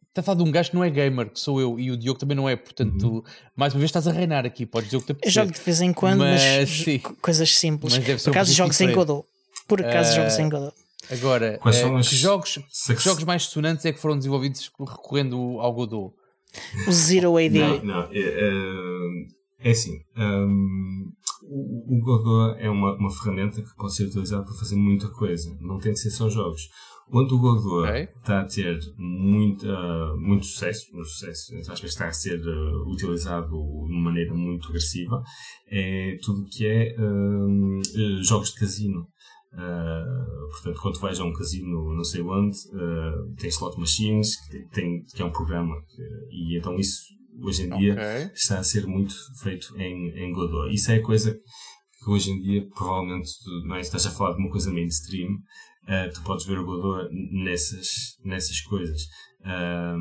está a falar de um gajo que não é gamer, que sou eu, e o Diogo também não é, portanto, uhum. mais uma vez estás a reinar aqui, podes dizer o que te Eu jogo de vez em quando, mas, mas coisas simples. Mas Por acaso jogos em Godot. Por acaso uh, jogos em Godot. Agora, uh, que, jogos, que jogos mais sonantes é que foram desenvolvidos recorrendo ao Godot? O Zero AD. Não, não. Uh, é assim, um, o, Godot é uma, uma ferramenta que pode ser utilizada para fazer muita coisa, não tem de ser só jogos. Onde o Godot okay. está a ter muito, uh, muito sucesso, um sucesso, entre aspas, está a ser uh, utilizado de uma maneira muito agressiva, é tudo que é uh, jogos de casino. Uh, portanto, quando vais a um casino não sei onde, uh, tem slot machines, que, tem, que é um programa, e então isso hoje em dia okay. está a ser muito feito em, em Godot. Isso é a coisa que hoje em dia provavelmente não é, estás a falar de uma coisa mainstream, uh, tu podes ver o Godot nessas, nessas coisas. Uh,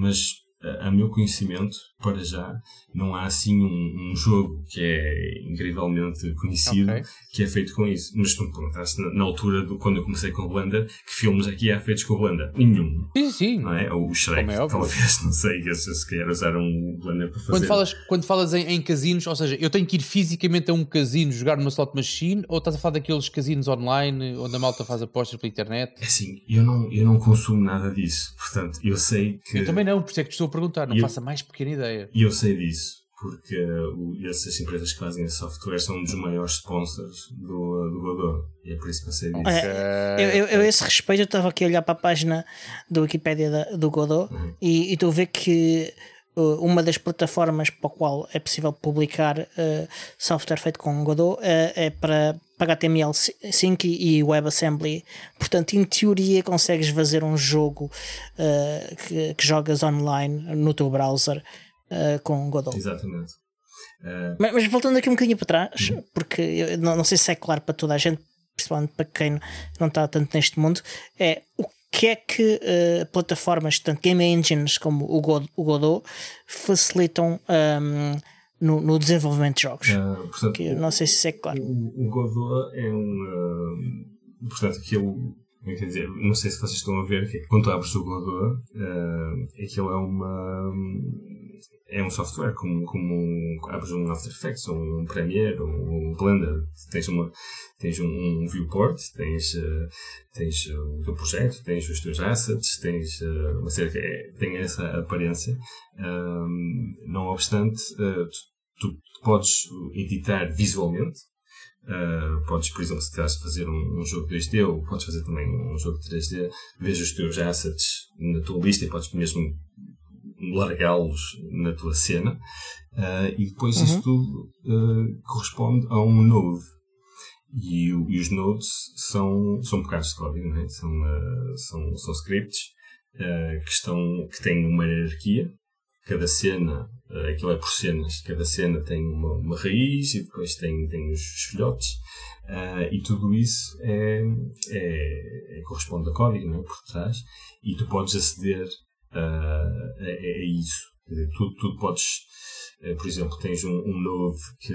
mas a, meu conhecimento, para já, não há assim um, um jogo que é incrivelmente conhecido Ok. que é feito com isso. Mas tu me perguntaste na, na altura do quando eu comecei com o Blender, que filmes aqui há feitos com o Blender? Nenhum. Sim, sim. Não é? Ou o Shrek, Como é talvez, não sei, se calhar usaram o Blender para fazer. Quando falas, quando falas em, em casinos, ou seja, eu tenho que ir fisicamente a um casino jogar numa slot machine ou estás a falar daqueles casinos online onde a malta faz apostas pela internet? É assim, eu não, eu não consumo nada disso. Portanto, eu sei que. Eu também não, por isso é que estou a perguntar, não Eu- faço a mais pequena ideia. E eu sei disso, porque o- essas empresas que fazem esse software são um dos maiores sponsors do, do Godot. E é por isso que eu sei disso. É, Eu, eu, eu, a esse respeito, eu estava aqui a olhar para a página do Wikipedia da- do Godot e, e estou a ver que uh, uma das plataformas para a qual é possível publicar uh, software feito com Godot uh, é para, para HTML5 e, e WebAssembly. Portanto, em teoria, consegues fazer um jogo uh, que, que jogas online no teu browser uh, com Godot. Exatamente. Eh, Mas, mas voltando aqui um bocadinho para trás, porque eu não, não sei se é claro para toda a gente, principalmente para quem não está tanto neste mundo, é o que é que plataformas, tanto game engines como o, God, o Godot, facilitam ahm, no, no desenvolvimento de jogos. eh, portanto, Que eu não sei se isso é claro. O, o Godot é um. eh, portanto, aquilo. Como é que dizer? Não sei se vocês estão a ver que quando abres o Godot, eh, aquilo é uma. É um software, como, como um- abres um After Effects, ou um Premiere, ou um Blender. Tens, uma, tens um, um viewport, tens, eh, tens o teu projeto, tens os teus assets, tens eh, uma série que é, tem essa aparência. Um, não obstante, tu, tu podes editar visualmente. Uh, podes, por exemplo, se estás a fazer um, um jogo 2D ou podes fazer também um jogo 3D, veja os teus assets na tua lista e podes mesmo largá-los na tua cena uh, e depois isso tudo uh, corresponde a um node e, e os nodes são, são bocados de código, não é? são, são, são scripts que, estão, que têm uma hierarquia cada cena, eh, aquilo é por cenas, cada cena tem uma, uma raiz e depois tem, tem os filhotes, eh, e tudo isso é, é- é- corresponde a código não é? por trás, e tu podes aceder ah, a, a- isso. Dizer, tu, podes, eh, por exemplo, tens um, um node que,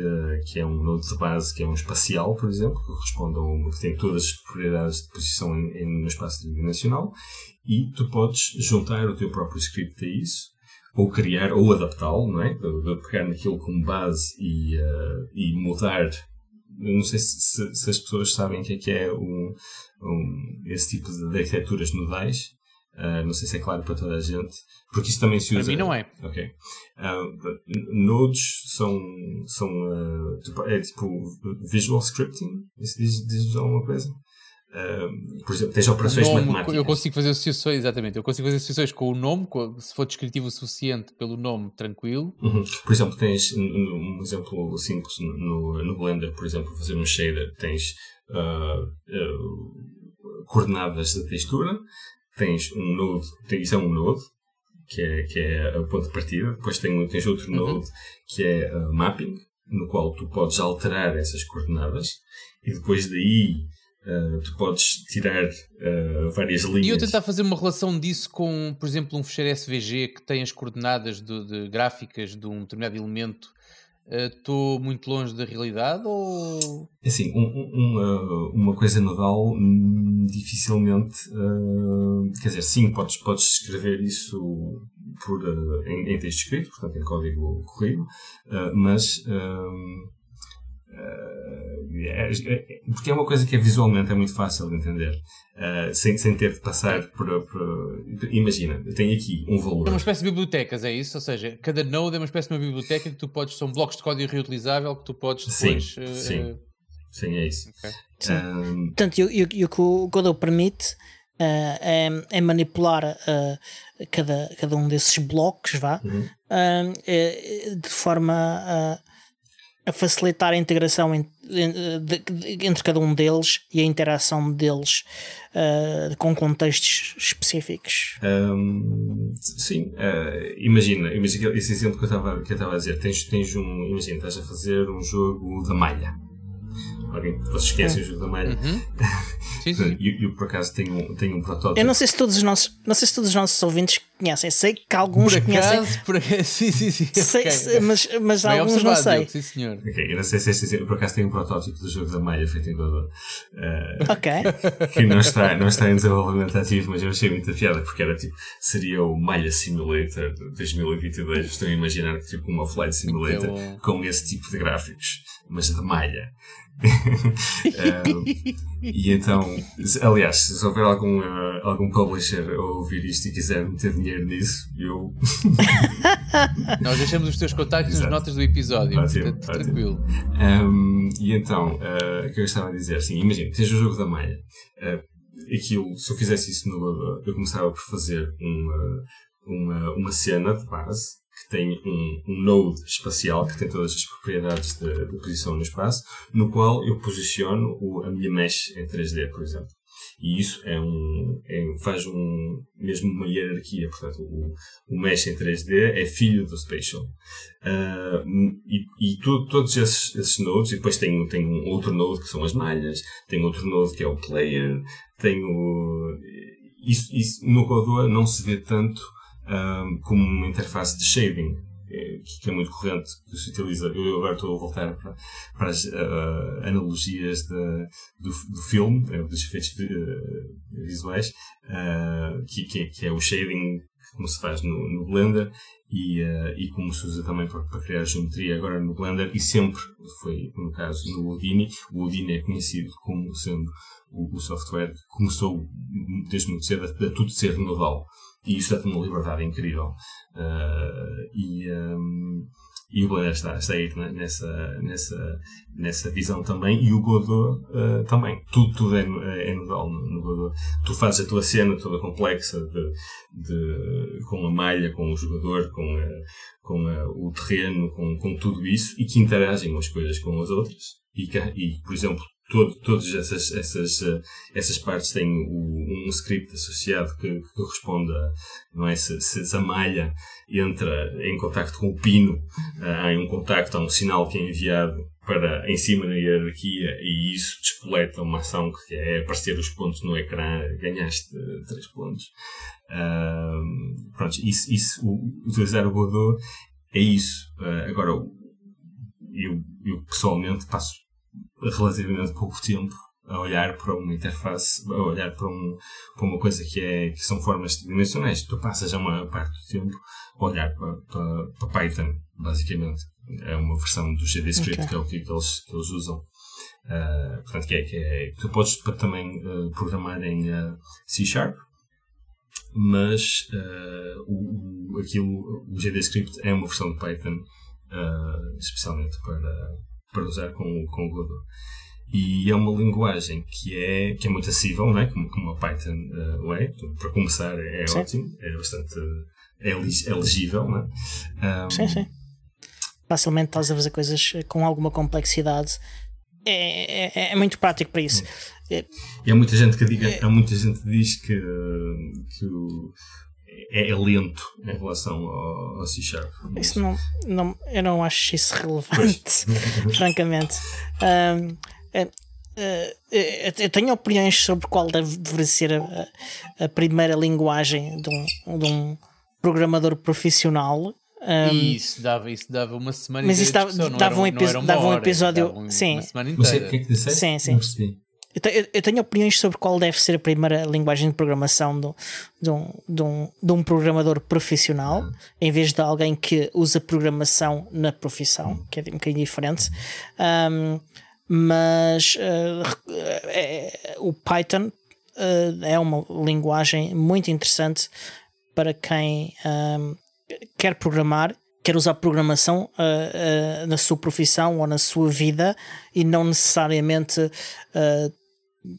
que é um node de base, que é um espacial, por exemplo, que corresponde a um, que tem todas as propriedades de posição em, em- no espaço tridimensional, e tu podes juntar o teu próprio script a isso, ou criar, ou adaptá-lo, não é? De, pegar naquilo como base e, eh, e mudar. Eu não sei se, se- se as pessoas sabem o que é que é um, um- esse tipo de arquiteturas nodais. Ah, não sei se é claro para toda a gente, porque isso também se Para usa. mim não é. Ok. Ah, n- nodes são, são tipo, é tipo visual scripting. Isso diz, diz alguma coisa? Por exemplo, tens operações nome, matemáticas. eu consigo fazer associações, exatamente, eu consigo fazer associações com o nome, com se for descritivo o suficiente pelo nome, tranquilo. Uhum. Por exemplo, tens um- exemplo simples no, no Blender, por exemplo, fazer um shader, tens ah, ah, coordenadas da textura, tens um node, isso é um node, que é, que é o ponto de partida, depois tem, tens outro Uhum. node que é ah, mapping, no qual tu podes alterar essas coordenadas, e depois daí ah, tu podes tirar ah, várias linhas. E eu tentar fazer uma relação disso com, por exemplo, um fecheiro SVG que tem as coordenadas de, de gráficas de um determinado elemento. eh, Estou muito longe da realidade ou. Assim, um- um- uma, uma coisa nodal hum, dificilmente. quer dizer, sim, podes, podes escrever isso por, em, em texto escrito, portanto em código corrido, mas. É- é- porque é uma coisa que é visualmente é muito fácil de entender, ah, sem, sem ter de passar por, por- Imagina, eu tenho aqui um valor. É uma espécie de bibliotecas, é isso? Ou seja, cada node é uma espécie de uma biblioteca que tu podes. São blocos de código reutilizável que tu podes Sim, depois. eh, sim. eh, Sim, é isso. ok. Sim. Hum, Portanto, e, o- que o Godot permite ah, é, é manipular cada, cada um desses blocos, vá, Uhum. de forma a, a facilitar a integração en- en- de- de- entre cada um deles e a interação deles ah, com contextos específicos. Hum, sim, eh, imagina, imagina esse exemplo que eu estava a dizer. Tens, tens um, imagina, estás a fazer um jogo da malha. Ok? Vocês esquecem o jogo da malha. Uhum. (laughs) Sim, sim. Eu, eu, por acaso tenho, um- tenho um protótipo. Eu não sei se todos os nossos, não sei se todos os nossos ouvintes conhecem. Sei que alguns por conhecem. Acaso, por acaso, (laughs) sim, sim, sim. Sei, okay. sei, mas mas Bem alguns não sei. Diogo, sim, senhor. Ok, eu não sei se este por acaso tem um protótipo do jogo da Maia feito em Godot. Uh, ok. (laughs) Que não está, não está em desenvolvimento ativo, mas eu achei muita piada porque era tipo, seria o Malha Simulator de 2022. Estou a imaginar tipo uma Flight Simulator É com esse tipo de gráficos, mas de malha. (laughs) e então, aliás, se houver algum, uh, algum publisher a ouvir isto e quiser meter dinheiro nisso, eu. (laughs) Nós deixamos os teus contactos nas notas do episódio. Ótimo, portanto, ótimo. tranquilo. Um, e então, uh, o que eu estava a dizer, assim, imagina, tens o jogo da malha. Uh, aquilo, se eu fizesse isso no Godot, eu começava por fazer uma, uma, uma cena de base que tem um, um node espacial que tem todas as propriedades de, de posição no espaço, no qual eu posiciono o, a minha mesh em 3D, por exemplo. E isso é um, é, faz um, mesmo uma hierarquia. Portanto, o, o mesh em 3D é filho do spatial. Uh, e e tu, todos esses, esses nodes, e depois tem, tem um outro node que são as malhas, tem outro node que é o player, tem o. Isso, isso no Godot não se vê tanto um, como uma interface de shading, que é muito corrente, que se utiliza. Eu agora estou a voltar para, para as uh, analogias de, do, do filme, dos efeitos uh, visuais, uh, que, que, é, que, é, o shading como se faz no, no Blender e, e como se usa também para, para, criar geometria agora no Blender e sempre foi, no caso, no Houdini. O Houdini é conhecido como sendo o, o software que começou desde muito cedo a, a tudo ser nodal. E isso dá-te uma liberdade incrível. Uh, e, um, e o Blender está, está aí nessa, nessa, nessa visão também. E o Godot uh, também. Tudo, tudo é, é nodal no, no Godot. Tu fazes a tua cena toda complexa de, de, com a malha, com o jogador, com, a, com a, o terreno, com, com tudo isso e que interagem umas coisas com as outras. E, e por exemplo, todo, todas essas, essas, uh, essas partes têm o, um script associado que, que corresponde a, não é? Se, se a malha entra em contacto com o pino, uh, há um contacto, há um sinal que é enviado para em cima na hierarquia e isso despoleta uma ação que é aparecer os pontos no ecrã, ganhaste três pontos. Uh, pronto, isso, isso, utilizar o Godot é isso. agora, eu, eu pessoalmente passo relativamente pouco tempo a olhar para uma interface, a olhar para, um, para uma coisa que, é, que são formas dimensionais. Tu passas a uma parte do tempo a olhar para, para, para Python, basicamente. É uma versão do GDScript okay. que é o que, que, eles, que eles usam. Uh, portanto, que é, que é, tu podes também uh, programar em uh, C Sharp, mas o, o, aquilo, o GDScript é uma versão de Python especialmente para, para usar com, com o Godot. E é uma linguagem que é, que é muito acessível, não é? como, como a Python uh, é. Para começar, é, sim. ótimo, é bastante é, é legível. Não é? Um, sim, sim. Facilmente estás a fazer coisas com alguma complexidade. É, é, é muito prático para isso. É. E há muita gente que diga, há muita gente que diz que, que o, é, lento em relação ao, ao C Sharp. Isso não, não, eu não acho isso relevante, (laughs) francamente. Um, é, é, eu tenho opiniões sobre qual deve, deveria ser a, a, primeira linguagem de um, de um programador profissional. Um, isso dava, isso dava uma semana mas isso dava, dava, um, epi dava um episódio. Dava um, sim. Uma semana inteira. o que é que disseste? Sim, sim. Não percebi. Eu tenho, eu tenho opiniões sobre qual deve ser a primeira linguagem de programação de, de, um, de, um, de um programador profissional, em vez de alguém que usa programação na profissão, que é um bocadinho diferente. Um, mas uh, é, o Python uh, é uma linguagem muito interessante para quem um, quer programar quer usar programação uh, uh, na sua profissão ou na sua vida e não necessariamente uh,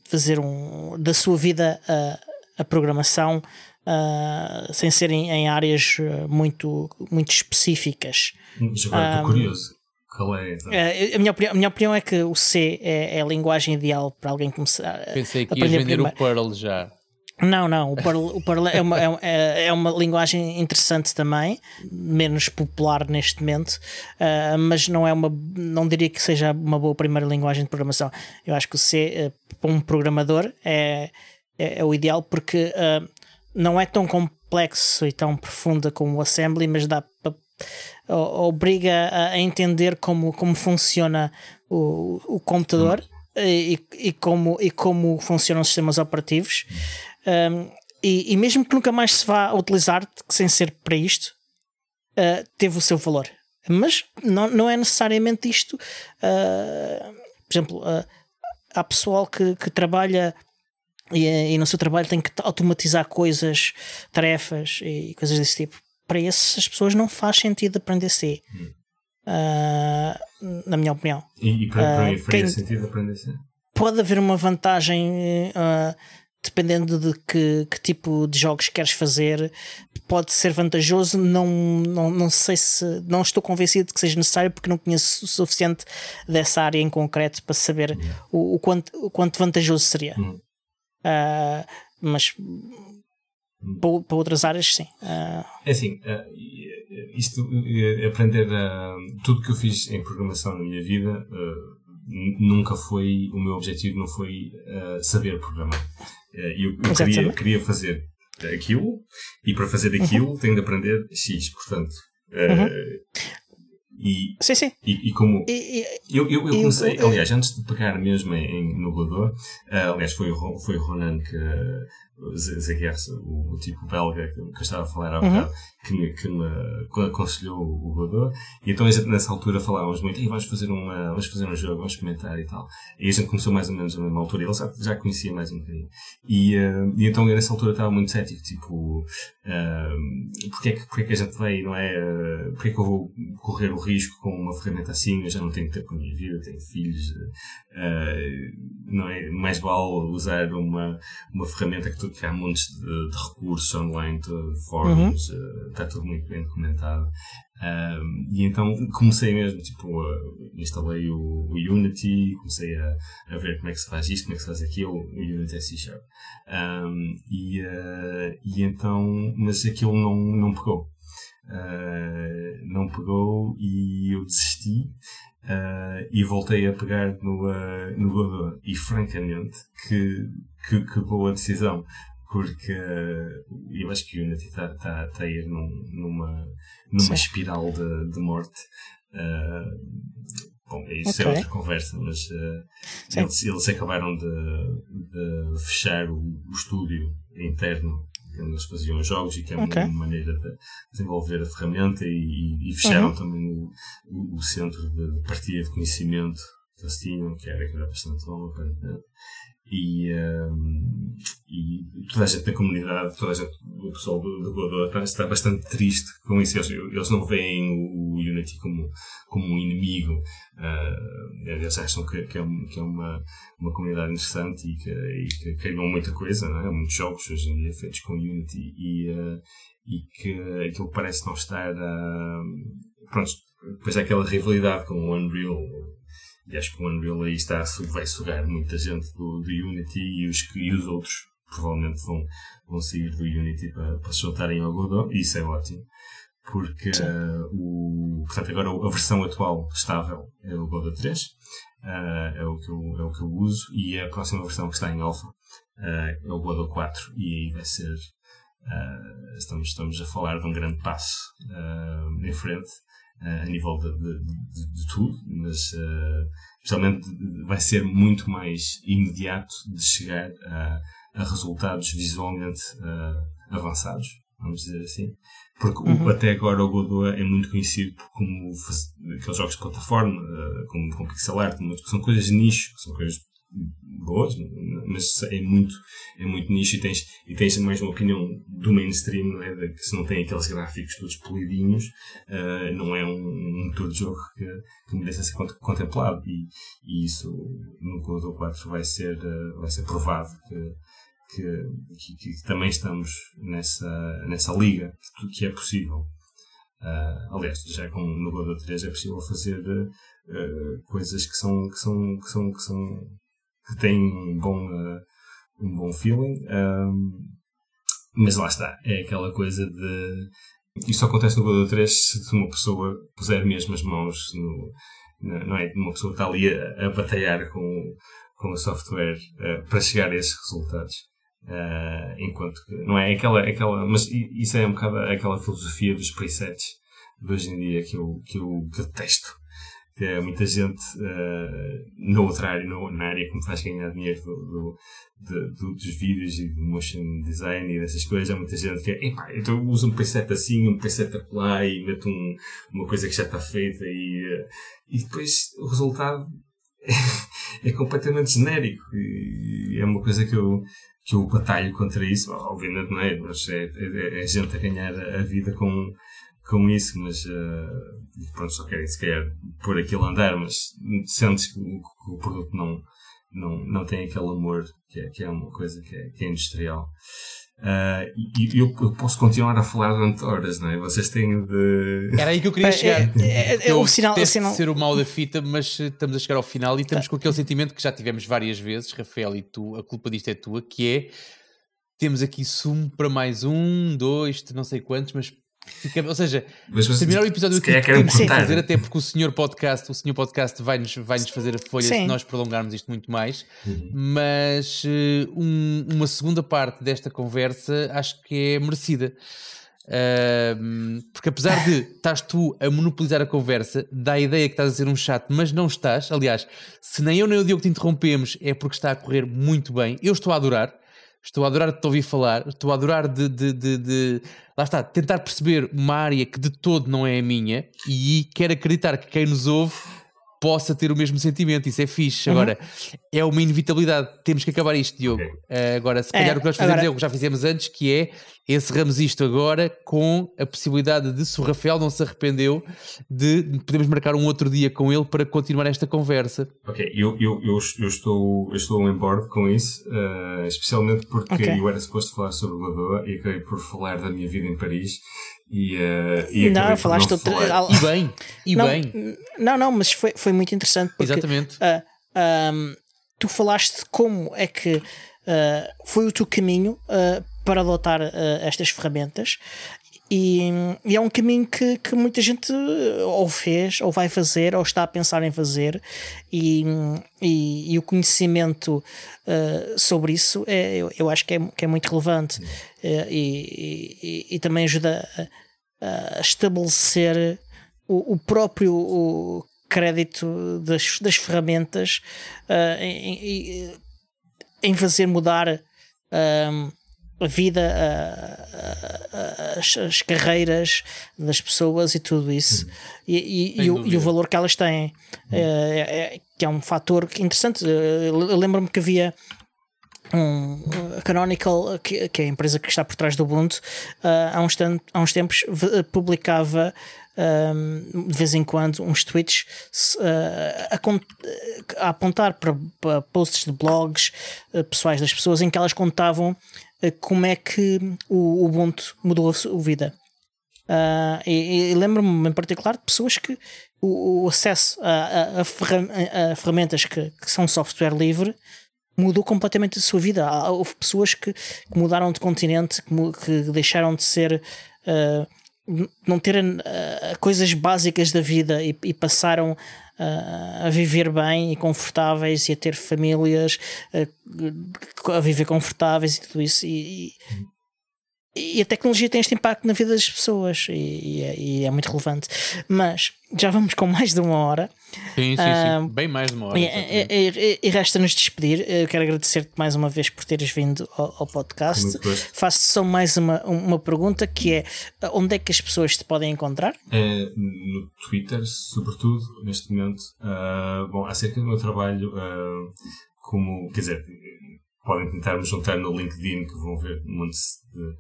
fazer um, da sua vida a programação sem serem em áreas muito, muito específicas. Mas agora estou um, curioso. Qual é? A minha, opinião, a minha opinião é que o C é, é a linguagem ideal para alguém começar a Pensei que ias vender o Perl já. Não, não, o Perl, o é, uma, é, é, uma linguagem interessante também, menos popular neste momento, uh, mas não é uma, não diria que seja uma boa primeira linguagem de programação. Eu acho que o C, uh, para um programador, é, é, é, o ideal porque uh, não é tão complexo e tão profunda como o Assembly, mas dá obriga a, entender como, como funciona o, o computador e, e, como, e como funcionam os sistemas operativos. Um, e, e, mesmo que nunca mais se vá utilizar, sem ser para isto, uh, teve o seu valor. Mas não, não é necessariamente isto. Uh, por exemplo, uh, há pessoal que, que trabalha e, e, no seu trabalho tem que automatizar coisas, tarefas e coisas desse tipo. Para essas pessoas não faz sentido aprender C. Hum. Uh, na minha opinião. E, e para, para uh, faria sentido aprender C? Pode haver uma vantagem dependendo de que, que, tipo de jogos queres fazer, pode ser vantajoso. Não, não, não sei se não estou convencido de que seja necessário porque não conheço o suficiente dessa área em concreto para saber o, o, quanto, o quanto vantajoso seria. Uh, mas para, para, outras áreas, sim. Uh, é assim, uh, isto, aprender tudo que eu fiz em programação na minha vida nunca foi o meu objetivo, não foi saber programar. Eu, eu queria, queria fazer aquilo e para fazer uhum. aquilo uhum. tenho de aprender X, portanto. Uhum. E, sim, sim. E, e como. E, eu, eu, eu comecei, aliás, antes de pegar mesmo em, no Godot, uh, aliás, foi, foi o Ronan que. Uh, o, o tipo belga que, que eu estava a falar há uhum. bocado, que me, que me aconselhou o Godot. E então a gente nessa altura falávamos muito, vamos fazer, uma, vamos fazer um jogo, vamos experimentar e tal. E a gente começou mais ou menos na mesma altura, ele já, já conhecia mais um bocadinho. E, uh, e então eu nessa altura estava muito cético, tipo, uh, porque, é que, porque é que a gente vai, não é? Uh, porque é que eu vou correr o risco com uma ferramenta assim? Eu já não tenho tempo para a minha vida, tenho filhos, uh, não é? Mais vale usar uma, uma ferramenta que, tu, que há montes de, de recursos online, de fóruns, uhum. uh, está tudo muito bem documentado. Um, e então comecei mesmo, tipo, instalei o, o, Unity, comecei a, a, ver como é que se faz isto, como é que se faz aquilo, o Unity é C Sharp. Um, e, uh, e então, mas aquilo não, não pegou. Uh, não pegou e eu desisti uh, e voltei a pegar no, uh, no Godot. E francamente, que, que, que boa decisão, porque uh, eu acho que o Unity está tá, tá a ir num, numa, numa espiral de, de morte. Uh, bom, isso é okay. é outra conversa, mas eles, eles acabaram de, de fechar o, o estúdio interno onde eles faziam jogos e que é okay. uma maneira de desenvolver a ferramenta e, e fecharam uhum. também o, o, o, centro de partilha de conhecimento que eles tinham, que era, que era bastante bom, aparentemente e, um, e toda a gente na comunidade, toda a gente, o pessoal do, do Godot está bastante triste com isso. Eles, eles não veem o, o, Unity como, como um inimigo. Uh, eles acham que, que, é, que é uma, uma comunidade interessante e que, e que muita coisa, não é? muitos jogos hoje em dia feitos com Unity e, uh, e que aquilo parece não estar. Uh, pronto, depois há aquela rivalidade com o Unreal e acho que o Unreal aí está, vai sugar muita gente do, do Unity e os, e os outros provavelmente vão, vão sair do Unity para, para se juntarem ao Godot e isso é ótimo. Porque uh, o, portanto, agora a versão atual estável é o Godot 3, uh, eh, é, o que eu, é o que eu uso, e a próxima versão que está em alpha uh, é o Godot 4, e aí vai ser. estamos, estamos a falar de um grande passo em frente a nível de, de, de, tudo, mas uh, especialmente vai ser muito mais imediato de chegar a, a resultados visualmente uh, avançados, vamos dizer assim. Porque uhum. o, até agora o Godot é muito conhecido como aqueles jogos de plataforma, uh, com, pixel art, que são coisas de nicho, são coisas boas, mas é muito, é muito nicho e tens, e tens mais uma opinião do mainstream, não é? De que se não tem aqueles gráficos todos polidinhos, uh, não é um, um motor de jogo que, que merece ser contemplado e, e isso no Godot 4 vai ser, uh, vai ser provado que, que, que, que, também estamos nessa, nessa liga, que, que é possível. Uh, aliás, já com, no Godot 3 é possível fazer coisas que são, que são, que são, que são que tem um bom, uh, um bom feeling. Um, mas lá está, é aquela coisa de. Isto acontece no Godot 3 se uma pessoa puser mesmo as mãos no. Não é? Uma pessoa está ali a, a batalhar com, com o software uh, para chegar a esses resultados. Uh, enquanto que, não é? Aquela, aquela, mas isso é um bocado aquela filosofia dos presets de hoje em dia que eu, que eu detesto. Que é muita gente uh, na outra área, no, na área que me faz ganhar dinheiro do, do, do, do, dos vídeos e do motion design e dessas coisas. Há muita gente que é, epá, então uso um preset assim, um preset lá e meto um, uma coisa que já está feita e, uh, e depois o resultado é (laughs) completamente genérico e é uma coisa que eu, que eu batalho contra isso, obviamente não é, mas é, é, é gente a ganhar a vida com, com isso, mas uh, pronto, só querem se calhar pôr aquilo a andar, mas sentes que o, que o produto não, não, não tem aquele amor que é, que é uma coisa que é, que é industrial. Uh, e eu, eu, posso continuar a falar durante horas, não é? Vocês têm de. Era aí que eu queria é, chegar. É, é, é, o sinal, o sinal... ser o mal da fita, mas estamos a chegar ao final e estamos com aquele sentimento que já tivemos várias vezes, Rafael e tu, a culpa disto é tua, que é temos aqui sumo para mais um, dois, não sei quantos, mas Fica, ou seja, mas, mas, terminar o episódio aqui que temos que fazer, até porque o senhor podcast, o senhor podcast vai-nos vai -nos fazer a folha Sim. se nós prolongarmos isto muito mais. Uhum. Mas uh, um, uma segunda parte desta conversa acho que é merecida. Uh, porque apesar de estás tu a monopolizar a conversa, dá a ideia que estás a ser um chato, mas não estás. Aliás, se nem eu nem o Diogo te interrompemos, é porque está a correr muito bem. Eu estou a adorar. Estou a adorar de te ouvir falar, estou a adorar de, de, de, de, lá está, tentar perceber uma área que de todo não é a minha e quero acreditar que quem nos ouve possa ter o mesmo sentimento, isso é fixe. Uhum. Agora, é uma inevitabilidade, temos que acabar isto, Diogo. Okay. Uh, agora, se calhar é, o que nós fazemos agora... é o que já fizemos antes, que é encerramos isto agora com a possibilidade de, se o Rafael não se arrependeu, de podemos marcar um outro dia com ele para continuar esta conversa. Ok, eu, eu, eu, eu estou, eu estou on board com isso, uh, especialmente porque okay. eu era suposto falar sobre Lagoa e acabei por falar da minha vida em Paris e, uh, e não, falaste outra... E bem, e não, bem. Não, não, mas foi, foi muito interessante porque Exatamente. Uh, um, tu falaste como é que uh, foi o teu caminho uh, para adotar estas ferramentas e, e, é um caminho que, que muita gente ou fez, ou vai fazer, ou está a pensar em fazer, e, e, e o conhecimento uh, sobre isso é, eu, eu, acho que é, que é muito relevante. Uh, e, e, também ajuda a, a estabelecer o, o próprio o crédito das, das ferramentas uh, em, em, fazer mudar a vida, a, a, as, as, carreiras das pessoas e tudo isso, hum. e, e, e, o, e, o, valor que elas têm, hum. é, é, que é um fator interessante. Eu lembro-me que havia um, a Canonical, que, que, é a empresa que está por trás do Ubuntu, uh, há, uns há uns tempos publicava um, de vez em quando uns tweets uh, a, a, apontar para, para, posts de blogs uh, pessoais das pessoas em que elas contavam como é que o Ubuntu mudou a sua vida. Uh, e, e lembro-me em particular de pessoas que o, o acesso a, a, a, ferramentas que, que, são software livre mudou completamente a sua vida. Houve pessoas que, que mudaram de continente, que, que deixaram de ser. Uh, não terem uh, coisas básicas da vida e, e passaram a viver bem e confortáveis e a ter famílias uh, a viver confortáveis e tudo isso. E, e, e, a tecnologia tem este impacto na vida das pessoas e, é, e, é, muito relevante. Mas já vamos com mais de uma hora. Sim, sim, sim. Ah, bem mais de uma hora e, resta-nos despedir. Eu quero agradecer-te mais uma vez por teres vindo ao, ao podcast. Faço só mais uma, uma pergunta que é onde é que as pessoas te podem encontrar? É, no Twitter sobretudo neste momento. Uh, bom, acerca do meu trabalho uh, como, quer dizer podem tentar me juntar no LinkedIn que vão ver um monte de,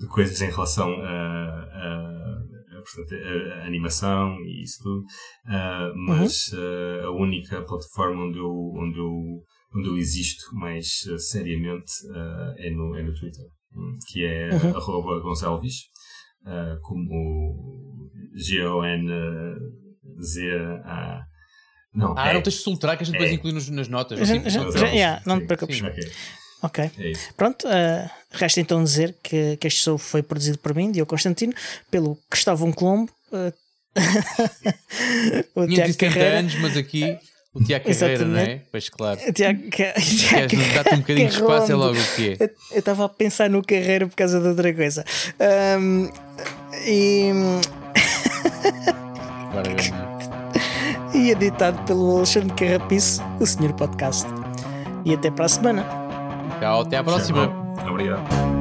de coisas em relação a, a, a, portanto, a, animação e isso tudo, uh, mas uhum. uh, a única plataforma onde eu, onde eu, onde eu existo mais uh, seriamente é, no, é no Twitter, que é uhum. arroba Gonçalves, como G-O-N-Z-A. Não, ah, é, não tens de soltar que a gente depois é. inclui nos, nas notas. Já, assim, já, já, yeah, não te preocupes. Okay. ok. É Pronto, uh, resta então dizer que, que este show foi produzido por mim, Diogo Constantino, pelo Cristóvão Colombo. Uh, (laughs) o Tiago Carreira. anos, mas aqui. O Tiago Carreira, não é? Pois claro. Tiago, Queres dar-te um bocadinho de espaço, é logo o quê? Eu estava a pensar no Carreira por causa de outra coisa. Um, e. e editado pelo Alexandre Carrapice, o Senhor Podcast. E até para a semana. Tchau, até à próxima. Obrigado.